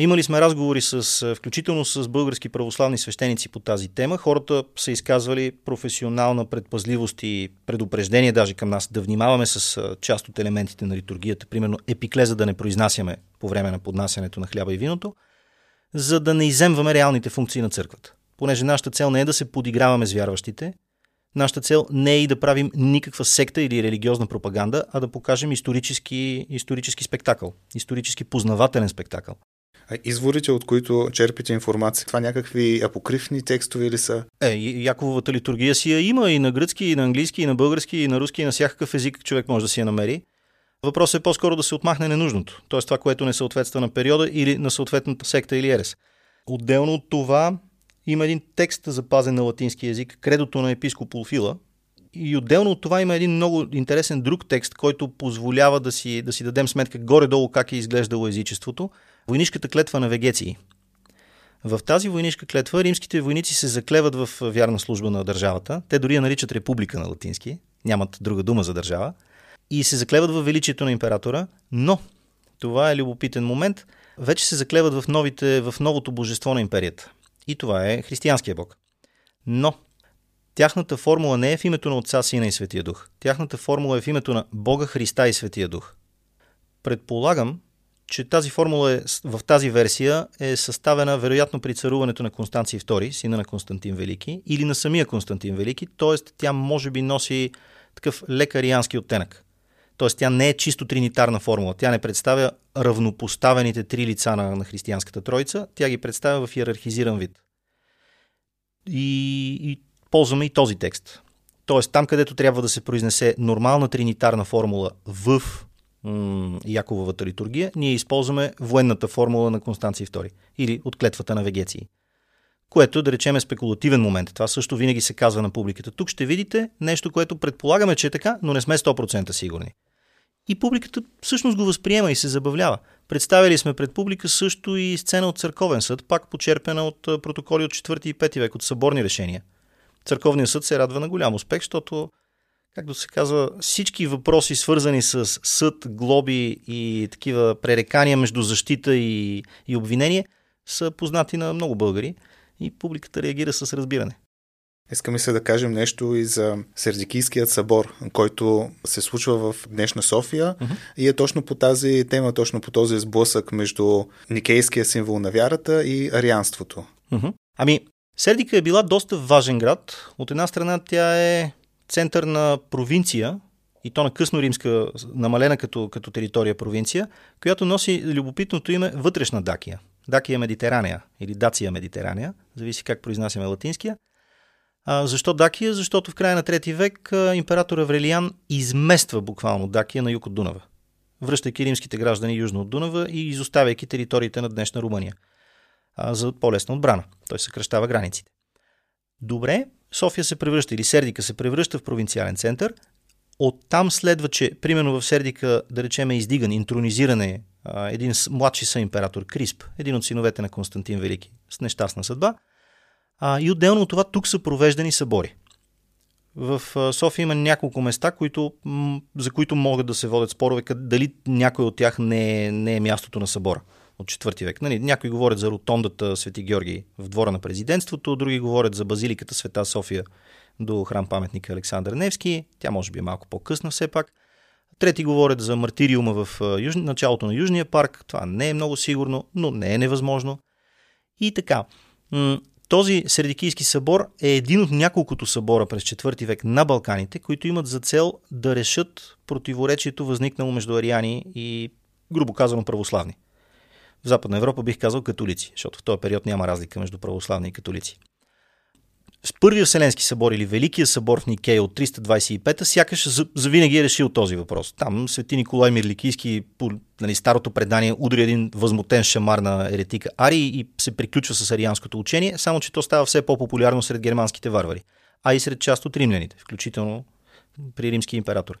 Имали сме разговори с, включително с български православни свещеници по тази тема. Хората са изказвали професионална предпазливост и предупреждение даже към нас да внимаваме с част от елементите на литургията, примерно епиклеза да не произнасяме по време на поднасянето на хляба и виното, за да не иземваме реалните функции на църквата. Понеже нашата цел не е да се подиграваме с вярващите, Нашата цел не е и да правим никаква секта или религиозна пропаганда, а да покажем исторически, исторически спектакъл, исторически познавателен спектакъл. А изворите, от които черпите информация, това някакви апокривни текстове ли са? Е, Якововата литургия си я има и на гръцки, и на английски, и на български, и на руски, и на всякакъв език човек може да си я намери. Въпросът е по-скоро да се отмахне ненужното, т.е. това, което не съответства на периода или на съответната секта или ерес. Отделно от това, има един текст запазен на латински язик, кредото на епископ Улфила. И отделно от това има един много интересен друг текст, който позволява да си, да си дадем сметка горе-долу как е изглеждало езичеството. Войнишката клетва на Вегеции. В тази войнишка клетва римските войници се заклеват в вярна служба на държавата. Те дори я наричат република на латински. Нямат друга дума за държава. И се заклеват в величието на императора, но това е любопитен момент. Вече се заклеват в, новите, в новото божество на империята. И това е християнския Бог. Но тяхната формула не е в името на Отца, Сина и Светия Дух. Тяхната формула е в името на Бога, Христа и Светия Дух. Предполагам, че тази формула е, в тази версия е съставена вероятно при царуването на Констанций II, сина на Константин Велики, или на самия Константин Велики, т.е. тя може би носи такъв лекариански оттенък. Т.е. тя не е чисто тринитарна формула. Тя не представя равнопоставените три лица на, на християнската троица. Тя ги представя в иерархизиран вид. И, и ползваме и този текст. Тоест, там където трябва да се произнесе нормална тринитарна формула в м- Якововата литургия, ние използваме военната формула на Констанций II или от клетвата на Вегеции. Което, да речем, е спекулативен момент. Това също винаги се казва на публиката. Тук ще видите нещо, което предполагаме, че е така, но не сме 100% сигурни. И публиката всъщност го възприема и се забавлява. Представили сме пред публика също и сцена от църковен съд, пак почерпена от протоколи от 4 и 5 век, от съборни решения. Църковният съд се радва на голям успех, защото, както се казва, всички въпроси, свързани с съд, глоби и такива пререкания между защита и, и обвинение, са познати на много българи и публиката реагира с разбиране. Искаме се да кажем нещо и за Сердикийският събор, който се случва в днешна София uh-huh. и е точно по тази тема, точно по този сблъсък между никейския символ на вярата и арианството. Uh-huh. Ами, Сердика е била доста важен град. От една страна тя е център на провинция, и то на късно римска, намалена като, като територия провинция, която носи любопитното име Вътрешна Дакия. Дакия Медитерания или Дация Медитерания, зависи как произнасяме латинския. Защо Дакия? Защото в края на трети век император Аврелиан измества буквално Дакия на юг от Дунава, връщайки римските граждани южно от Дунава и изоставяйки териториите на днешна Румъния а, за по-лесна отбрана. Той съкръщава границите. Добре, София се превръща или Сердика се превръща в провинциален център. Оттам следва, че примерно в Сердика, да речем, е издиган, интронизиране един младши сън император Крисп, един от синовете на Константин Велики, с нещастна съдба. А, и отделно от това тук са провеждани събори. В София има няколко места, които, за които могат да се водят спорове, дали някой от тях не е, не е мястото на събора. от 4 век. Нали, някои говорят за ротондата Свети Георги в двора на президентството, други говорят за базиликата Света София до храм паметника Александър Невски. Тя може би е малко по-късна все пак. Трети говорят за мартириума в юж... началото на Южния парк. Това не е много сигурно, но не е невъзможно. И така. Този Сердикийски събор е един от няколкото събора през 4 век на Балканите, които имат за цел да решат противоречието възникнало между ариани и, грубо казано, православни. В Западна Европа бих казал католици, защото в този период няма разлика между православни и католици. С Първия Вселенски събор или Великия събор в Никея от 325-та сякаш завинаги е решил този въпрос. Там свети Николай Мирликийски по нали, старото предание удари един възмутен шамар на еретика Ари и се приключва с арианското учение, само че то става все по-популярно сред германските варвари, а и сред част от римляните, включително при римски император,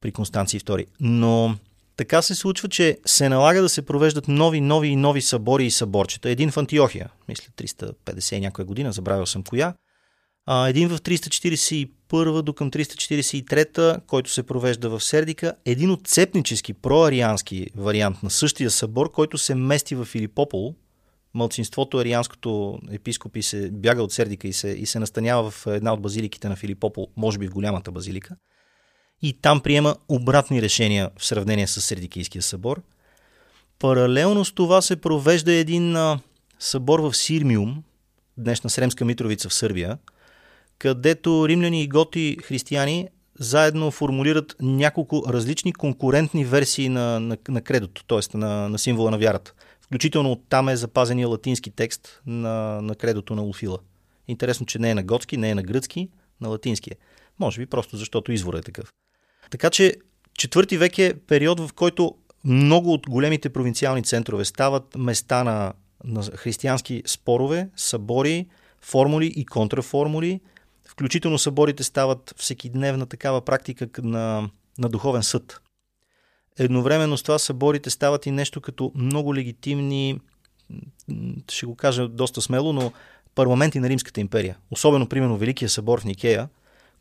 при Констанций II. Но така се случва, че се налага да се провеждат нови, нови и нови събори и съборчета. Един в Антиохия, мисля 350 някоя година, забравил съм коя, а, един в 341 до към 343, който се провежда в Сердика, един от цепнически проариански вариант на същия събор, който се мести в Филипопол. Мълцинството арианското епископи се бяга от Сердика и се, и се настанява в една от базиликите на Филипопол, може би в голямата базилика. И там приема обратни решения в сравнение с Сердикийския събор. Паралелно с това се провежда един събор в Сирмиум, днешна Сремска Митровица в Сърбия – където римляни и готи християни заедно формулират няколко различни конкурентни версии на, на, на кредото, т.е. На, на символа на вярата. Включително оттам е запазения латински текст на, на кредото на Луфила. Интересно, че не е на готски, не е на гръцки, на латински е. Може би просто защото извора е такъв. Така че четвърти век е период, в който много от големите провинциални центрове стават места на, на християнски спорове, събори, формули и контраформули – Включително съборите стават всекидневна такава практика на, на духовен съд. Едновременно с това съборите стават и нещо като много легитимни, ще го кажа доста смело, но парламенти на Римската империя. Особено, примерно, Великия събор в Никея,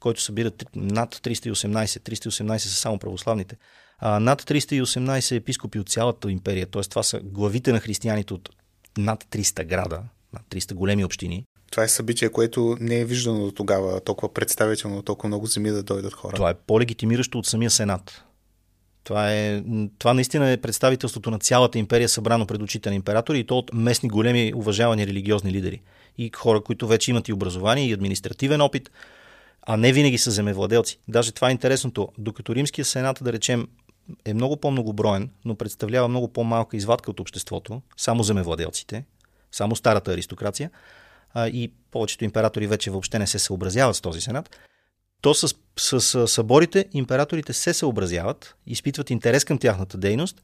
който събира над 318, 318 са само православните, а над 318 епископи от цялата империя, т.е. това са главите на християните от над 300 града, над 300 големи общини, това е събитие, което не е виждано до тогава толкова представително, толкова много земи да дойдат хора. Това е по-легитимиращо от самия Сенат. Това, е, това наистина е представителството на цялата империя, събрано пред очите на императори и то от местни големи уважавани религиозни лидери. И хора, които вече имат и образование, и административен опит, а не винаги са земевладелци. Даже това е интересното. Докато Римския сенат, да речем, е много по-многоброен, но представлява много по-малка извадка от обществото, само земевладелците, само старата аристокрация, а, и повечето императори вече въобще не се съобразяват с този сенат, то с, с, с съборите императорите се съобразяват, изпитват интерес към тяхната дейност,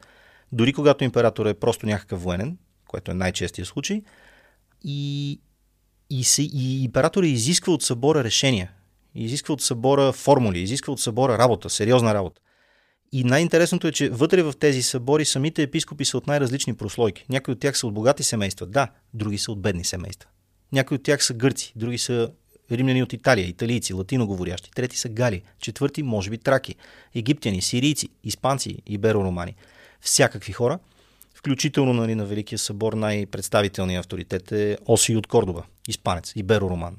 дори когато император е просто някакъв военен, което е най-честия случай, и, и, се, и император изисква от събора решения, изисква от събора формули, изисква от събора работа, сериозна работа. И най-интересното е, че вътре в тези събори самите епископи са от най-различни прослойки. Някои от тях са от богати семейства, да, други са от бедни семейства. Някои от тях са гърци, други са римляни от Италия, италийци, латиноговорящи, трети са гали, четвърти може би траки, египтяни, сирийци, испанци, иберо-романи. Всякакви хора, включително нали, на Великия събор най-представителният авторитет е Оси от Кордоба, испанец, иберо-роман.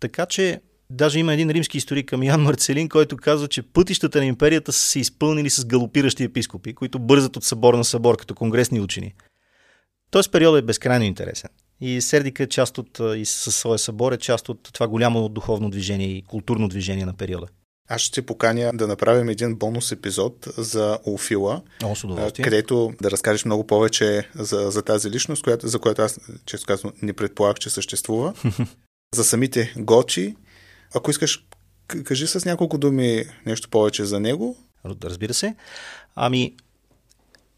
Така че Даже има един римски историк към Ян Марцелин, който казва, че пътищата на империята са се изпълнили с галопиращи епископи, които бързат от събор на събор, като конгресни учени. Този период е безкрайно интересен. И Сердика е част от, и със своя събор е част от това голямо духовно движение и културно движение на периода. Аз ще поканя да направим един бонус епизод за Офила, където да разкажеш много повече за, за тази личност, която, за която аз, често казвам, не предполагах, че съществува. за самите Гочи. Ако искаш, кажи с няколко думи нещо повече за него. Разбира се. Ами,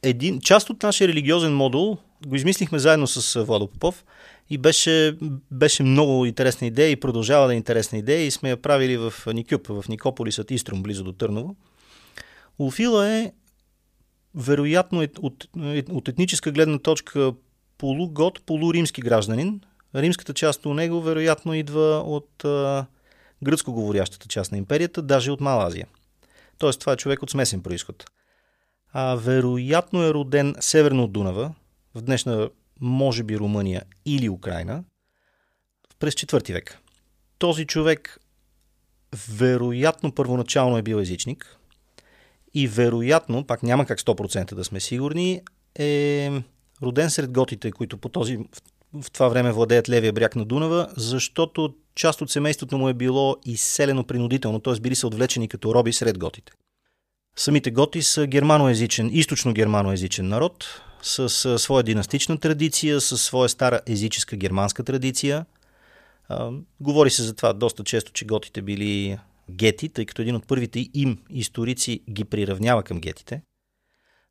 един, част от нашия религиозен модул го измислихме заедно с Владо Попов и беше, беше много интересна идея и продължава да е интересна идея и сме я правили в Никюп, в Никополисът Иструм, близо до Търново. Улфила е вероятно от, от етническа гледна точка полугод, полуримски гражданин. Римската част от него вероятно идва от а, гръцко говорящата част на империята, даже от Малазия. Тоест това е човек от смесен происход. А вероятно е роден северно от Дунава, в днешна, може би, Румъния или Украина, през 4 век. Този човек вероятно първоначално е бил езичник и вероятно, пак няма как 100% да сме сигурни, е роден сред готите, които по този, в това време владеят левия бряг на Дунава, защото част от семейството му е било изселено принудително, т.е. били са отвлечени като роби сред готите. Самите готи са германоязичен, източно-германоязичен народ, с, своя династична традиция, с своя стара езическа германска традиция. А, говори се за това доста често, че готите били гети, тъй като един от първите им историци ги приравнява към гетите.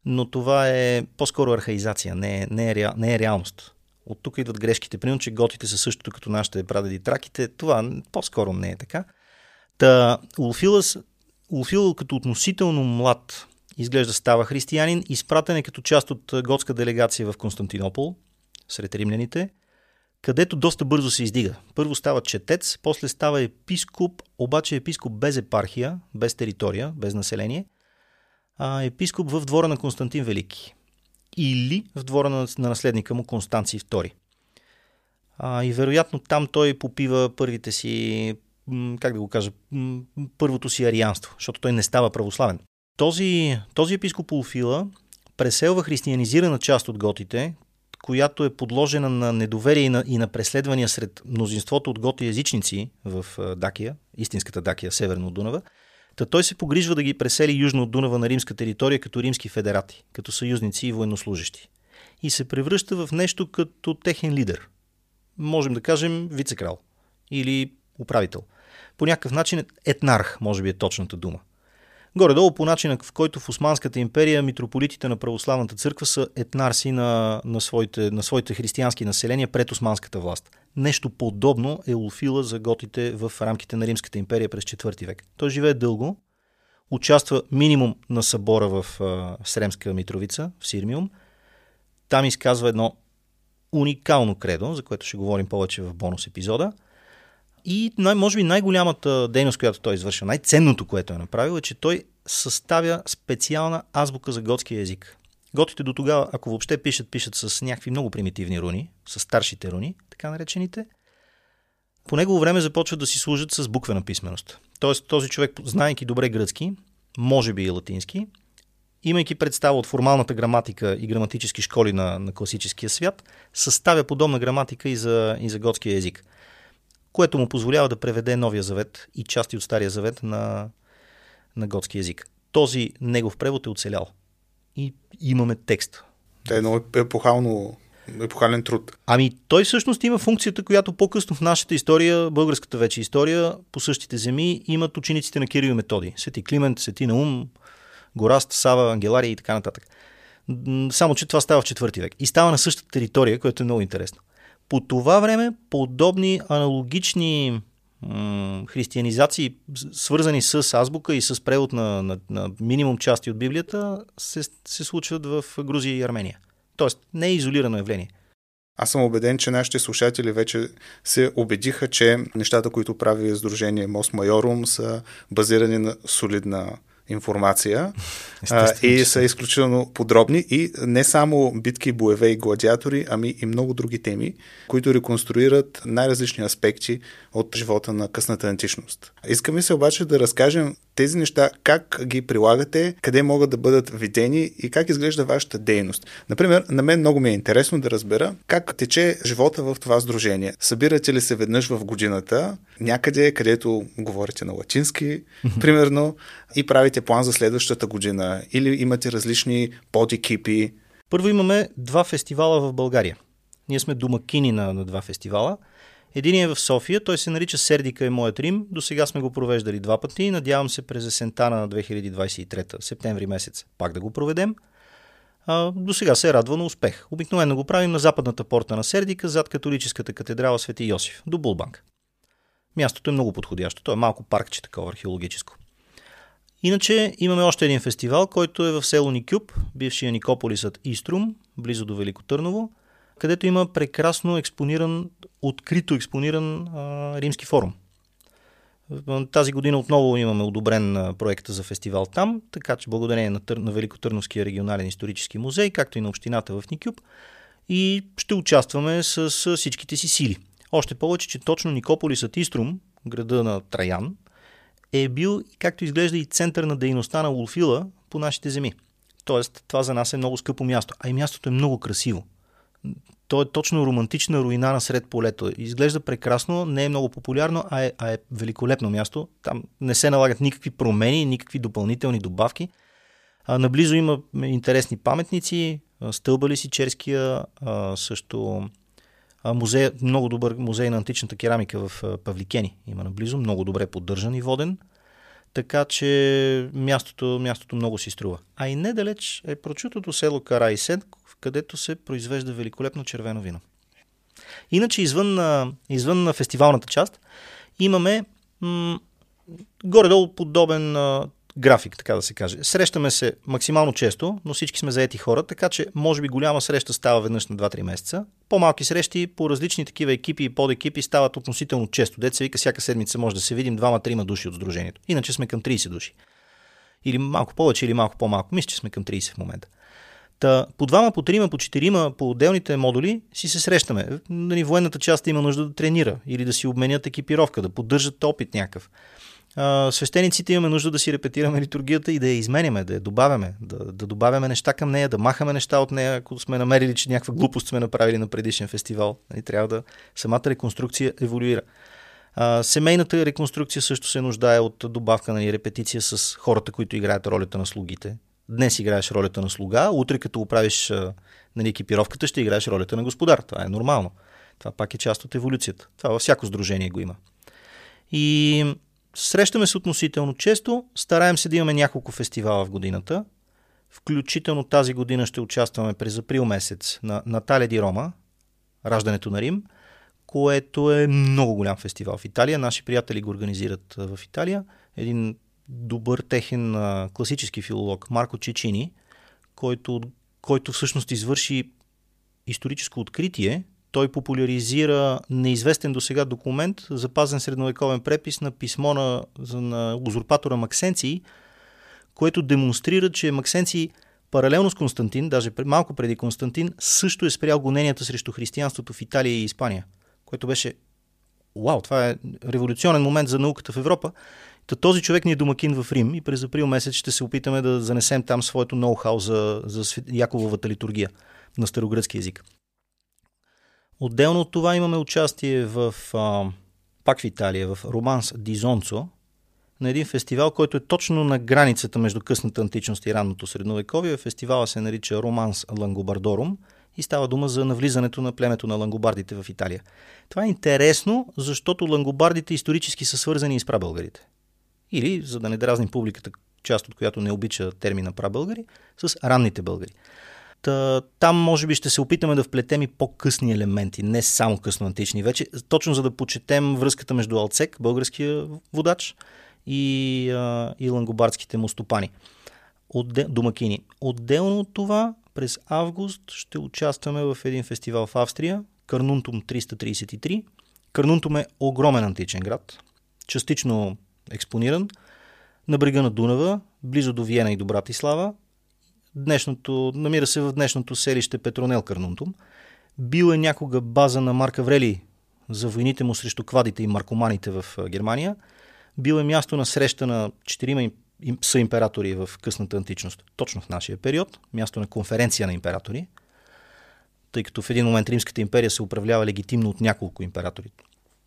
Но това е по-скоро архаизация, не е, не е, не е реалност. От тук идват грешките. Примерно, че готите са същото като нашите прадеди траките. Това по-скоро не е така. Та, Улфилас, Улфил като относително млад изглежда става християнин, изпратен е като част от готска делегация в Константинопол, сред римляните, където доста бързо се издига. Първо става четец, после става епископ, обаче епископ без епархия, без територия, без население, а епископ в двора на Константин Велики или в двора на, на наследника му Констанций II. А, и вероятно там той попива първите си, как да го кажа, първото си арианство, защото той не става православен. Този, този епископ Улфила преселва християнизирана част от готите, която е подложена на недоверие и на, и на преследвания сред мнозинството от готи езичници в Дакия, истинската Дакия, северно от Дунава, Та той се погрижва да ги пресели южно от Дунава на римска територия като римски федерати, като съюзници и военнослужащи. И се превръща в нещо като техен лидер. Можем да кажем вицекрал или управител. По някакъв начин етнарх, може би е точната дума. Горе-долу по начина, в който в Османската империя митрополитите на православната църква са етнарси на, на, своите, на своите християнски населения пред османската власт. Нещо подобно е Улфила за готите в рамките на Римската империя през 4 век. Той живее дълго, участва минимум на събора в а, Сремска Митровица, в Сирмиум. Там изказва едно уникално кредо, за което ще говорим повече в бонус епизода – и най- може би най-голямата дейност, която той извършва, най-ценното, което е направил, е, че той съставя специална азбука за готския език. Готите до тогава, ако въобще пишат, пишат с някакви много примитивни руни, с старшите руни, така наречените. По негово време започват да си служат с буквена писменост. Тоест този човек, знаейки добре гръцки, може би и латински, имайки представа от формалната граматика и граматически школи на, на класическия свят, съставя подобна граматика и за, и за готския език – което му позволява да преведе Новия завет и части от Стария завет на, на готски язик. Този негов превод е оцелял. И имаме текст. Те е много епохално епохален труд. Ами той всъщност има функцията, която по-късно в нашата история, българската вече история, по същите земи, имат учениците на Кирил и Методи. Свети Климент, Свети Наум, Гораст, Сава, Ангелария и така нататък. Само, че това става в четвърти век. И става на същата територия, което е много интересно. По това време подобни аналогични християнизации, свързани с азбука и с превод на, на, на минимум части от Библията, се, се случват в Грузия и Армения. Тоест, не е изолирано явление. Аз съм убеден, че нашите слушатели вече се убедиха, че нещата, които прави Сдружение Мос Майорум, са базирани на солидна информация а, и са изключително подробни и не само битки, боеве и гладиатори, ами и много други теми, които реконструират най-различни аспекти от живота на късната античност. Искаме се обаче да разкажем тези неща, как ги прилагате, къде могат да бъдат видени и как изглежда вашата дейност. Например, на мен много ми е интересно да разбера как тече живота в това сдружение. Събирате ли се веднъж в годината, някъде, където говорите на латински, примерно, и правите план за следващата година, или имате различни подекипи. Първо имаме два фестивала в България. Ние сме домакини на, на два фестивала – един е в София, той се нарича Сердика е моят Рим. До сега сме го провеждали два пъти. Надявам се през есента на 2023, септември месец, пак да го проведем. А, до сега се е радва на успех. Обикновено го правим на западната порта на Сердика, зад католическата катедрала Свети Йосиф, до Булбанк. Мястото е много подходящо. То е малко паркче такова археологическо. Иначе имаме още един фестивал, който е в село Никюб, бившия Никополисът Иструм, близо до Велико Търново където има прекрасно експониран, открито експониран а, римски форум. Тази година отново имаме одобрен проект за фестивал там, така че благодарение на, Тър... на Великотърновския регионален исторически музей, както и на общината в Никюб, и ще участваме с, с всичките си сили. Още повече, че точно Никополисът Иструм, града на Траян, е бил, както изглежда, и център на дейността на Улфила по нашите земи. Тоест, това за нас е много скъпо място. А и мястото е много красиво. То е точно романтична руина насред полето. Изглежда прекрасно, не е много популярно, а е, а е великолепно място. Там не се налагат никакви промени, никакви допълнителни добавки. А, наблизо има интересни паметници, стълба ли си черския, а, също а, музей, много добър музей на античната керамика в Павликени има наблизо, много добре поддържан и воден. Така че мястото, мястото много си струва. А и недалеч е прочутото село Карайсен, където се произвежда великолепно червено вино. Иначе, извън, извън на фестивалната част, имаме м- горе-долу подобен а, график, така да се каже. Срещаме се максимално често, но всички сме заети хора, така че може би голяма среща става веднъж на 2-3 месеца. По-малки срещи по различни такива екипи и подекипи стават относително често. Се вика всяка седмица може да се видим 2-3 души от сдружението. Иначе сме към 30 души. Или малко повече, или малко по-малко. Мисля, че сме към 30 в момента. Та, по двама, по трима, по четирима, по отделните модули си се срещаме. Нали, военната част има нужда да тренира или да си обменят екипировка, да поддържат опит някакъв. А, свещениците имаме нужда да си репетираме литургията и да я изменяме, да я добавяме, да, да добавяме неща към нея, да махаме неща от нея, ако сме намерили, че някаква глупост сме направили на предишен фестивал. Нали, трябва да самата реконструкция еволюира. А, семейната реконструкция също се нуждае от добавка на нали, репетиция с хората, които играят ролята на слугите. Днес играеш ролята на слуга, утре като оправиш нали, екипировката, ще играеш ролята на господар. Това е нормално. Това пак е част от еволюцията. Това във всяко сдружение го има. И Срещаме се относително често, стараем се да имаме няколко фестивала в годината. Включително тази година ще участваме през април месец на Натале Ди Рома, раждането на Рим, което е много голям фестивал в Италия. Наши приятели го организират в Италия. Един добър техен класически филолог Марко Чичини, който, който всъщност извърши историческо откритие той популяризира неизвестен до сега документ, запазен средновековен препис на писмо на, на узурпатора Максенций, което демонстрира, че Максенций паралелно с Константин, даже малко преди Константин, също е спрял гоненията срещу християнството в Италия и Испания, което беше Вау, това е революционен момент за науката в Европа. Та този човек ни е домакин в Рим и през април месец ще се опитаме да занесем там своето ноу-хау за, за Якововата литургия на старогръцки язик. Отделно от това имаме участие в, а, пак в Италия, в Романс Дизонцо, на един фестивал, който е точно на границата между късната античност и ранното средновековие. Фестивала се нарича Романс Лангобардорум и става дума за навлизането на племето на лангобардите в Италия. Това е интересно, защото лангобардите исторически са свързани и с прабългарите. Или, за да не дразним публиката, част от която не обича термина прабългари, с ранните българи. Та, там може би ще се опитаме да вплетем и по-късни елементи, не само късно антични вече, точно за да почетем връзката между Алцек, българския водач, и, а, и лангобардските му стопани, Отде, домакини. Отделно от това, през август ще участваме в един фестивал в Австрия, Карнунтум 333. Карнунтум е огромен античен град, частично експониран, на брега на Дунава, близо до Виена и до Братислава, днешното, намира се в днешното селище Петронел Карнунтум. Бил е някога база на Марк Аврели за войните му срещу квадите и маркоманите в Германия. Бил е място на среща на четирима са императори в късната античност, точно в нашия период, място на конференция на императори, тъй като в един момент Римската империя се управлява легитимно от няколко императори.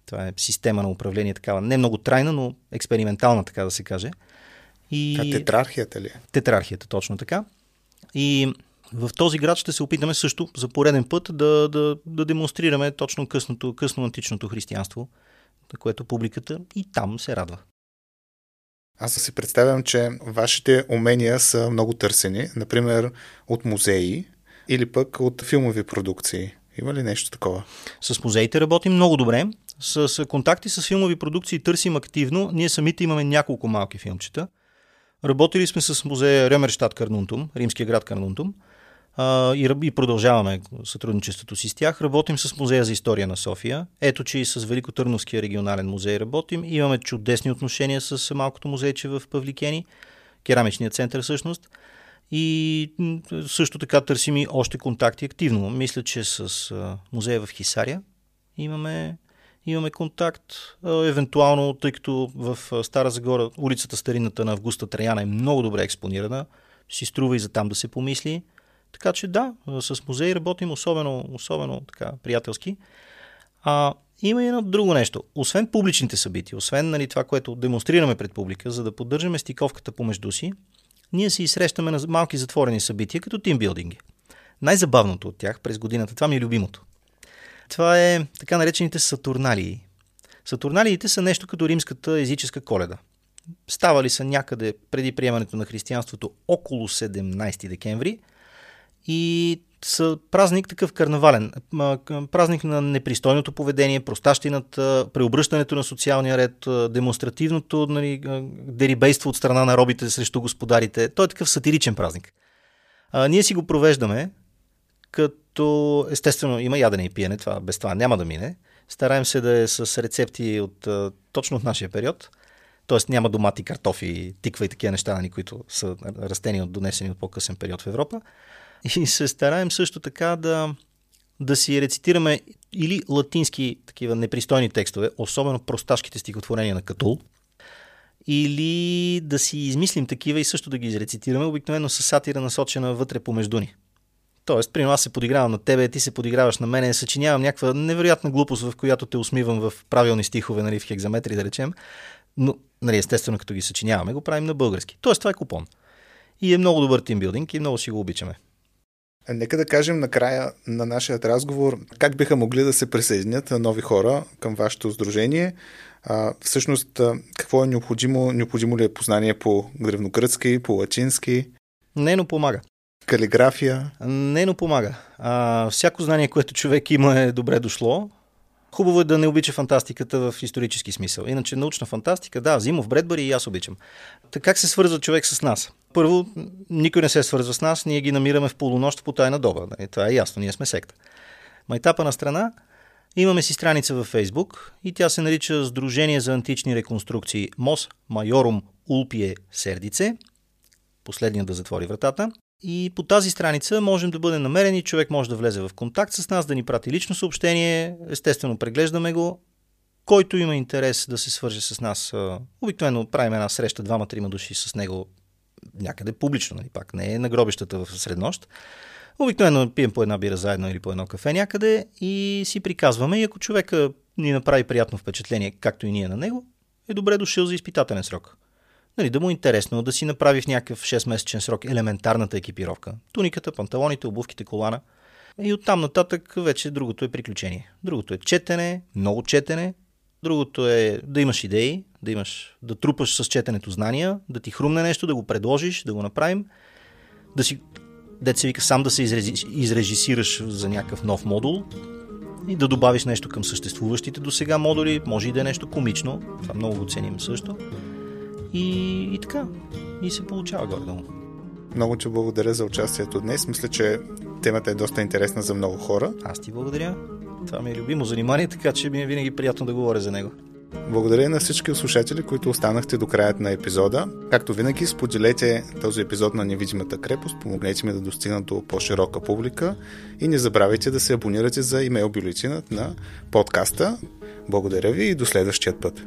Това е система на управление такава, не много трайна, но експериментална, така да се каже. И... А тетрархията ли? Тетрархията, точно така. И в този град ще се опитаме също за пореден път да, да, да демонстрираме точно късното, късно античното християнство, на което публиката и там се радва. Аз си представям, че вашите умения са много търсени, например от музеи или пък от филмови продукции. Има ли нещо такова? С музеите работим много добре. С, контакти с филмови продукции търсим активно. Ние самите имаме няколко малки филмчета – Работили сме с музея Ремерштадт Карнунтум, римския град Карнунтум. а, и, и продължаваме сътрудничеството си с тях. Работим с Музея за история на София. Ето, че и с Великотърновския регионален музей работим. Имаме чудесни отношения с малкото музейче в Павликени, керамичния център всъщност. И също така търсим и още контакти активно. Мисля, че с музея в Хисария имаме, имаме контакт. Евентуално, тъй като в Стара Загора улицата Старината на Августа Траяна е много добре експонирана, си струва и за там да се помисли. Така че да, с музеи работим особено, особено така, приятелски. А, има и едно друго нещо. Освен публичните събития, освен нали, това, което демонстрираме пред публика, за да поддържаме стиковката помежду си, ние се изсрещаме на малки затворени събития, като тимбилдинги. Най-забавното от тях през годината, това ми е любимото. Това е така наречените сатурналии. Сатурналиите са нещо като римската езическа коледа. Ставали са някъде преди приемането на християнството около 17 декември и са празник такъв карнавален. Празник на непристойното поведение, простащината, преобръщането на социалния ред, демонстративното нали, дерибейство от страна на робите срещу господарите. Той е такъв сатиричен празник. А, ние си го провеждаме, като естествено има ядене и пиене, това, без това няма да мине. Стараем се да е с рецепти от, точно от нашия период. Тоест няма домати, картофи, тиква и такива неща, нали, които са растени от донесени от по-късен период в Европа. И се стараем също така да, да си рецитираме или латински такива непристойни текстове, особено просташките стихотворения на Катул, или да си измислим такива и също да ги изрецитираме, обикновено с сатира насочена вътре помежду ни. Тоест, при нас се подигравам на тебе, ти се подиграваш на мене, съчинявам някаква невероятна глупост, в която те усмивам в правилни стихове, нали, в хекзаметри, да речем. Но, нали, естествено, като ги съчиняваме, го правим на български. Тоест, това е купон. И е много добър тимбилдинг и много си го обичаме. Нека да кажем накрая на нашия разговор как биха могли да се присъединят нови хора към вашето сдружение. А, всъщност, какво е необходимо? Необходимо ли е познание по древногръцки, по латински? Не, но помага. Калиграфия? Не, но помага. А, всяко знание, което човек има е добре дошло. Хубаво е да не обича фантастиката в исторически смисъл. Иначе научна фантастика, да, Зимов, Бредбъри и аз обичам. Така как се свързва човек с нас? Първо, никой не се свързва с нас, ние ги намираме в полунощ по тайна доба. Нали, това е ясно, ние сме секта. Майтапа на страна, имаме си страница във Фейсбук и тя се нарича Сдружение за антични реконструкции МОС Майорум Улпие Сердице. Последният да затвори вратата. И по тази страница можем да бъдем намерени, човек може да влезе в контакт с нас, да ни прати лично съобщение, естествено преглеждаме го. Който има интерес да се свърже с нас, обикновено правим една среща, двама-трима души с него някъде публично, нали, пак не е на гробищата в среднощ. Обикновено пием по една бира заедно или по едно кафе някъде и си приказваме и ако човека ни направи приятно впечатление, както и ние на него, е добре дошъл за изпитателен срок. Нали, да му е интересно да си направи в някакъв 6-месечен срок елементарната екипировка. Туниката, панталоните, обувките, колана. И оттам нататък вече другото е приключение. Другото е четене, много четене. Другото е да имаш идеи, да имаш, да трупаш с четенето знания, да ти хрумне нещо, да го предложиш, да го направим, да си, дете се вика, сам да се изрежисираш за някакъв нов модул и да добавиш нещо към съществуващите до сега модули, може и да е нещо комично, това много го ценим също. И, и така. И се получава горе-долу. Много ти благодаря за участието днес. Мисля, че темата е доста интересна за много хора. Аз ти благодаря. Това ми е любимо занимание, така че ми е винаги приятно да говоря за него. Благодаря на всички слушатели, които останахте до краят на епизода. Както винаги, споделете този епизод на Невидимата крепост, помогнете ми да достигна до по-широка публика и не забравяйте да се абонирате за имейл бюлетинът на подкаста. Благодаря ви и до следващия път.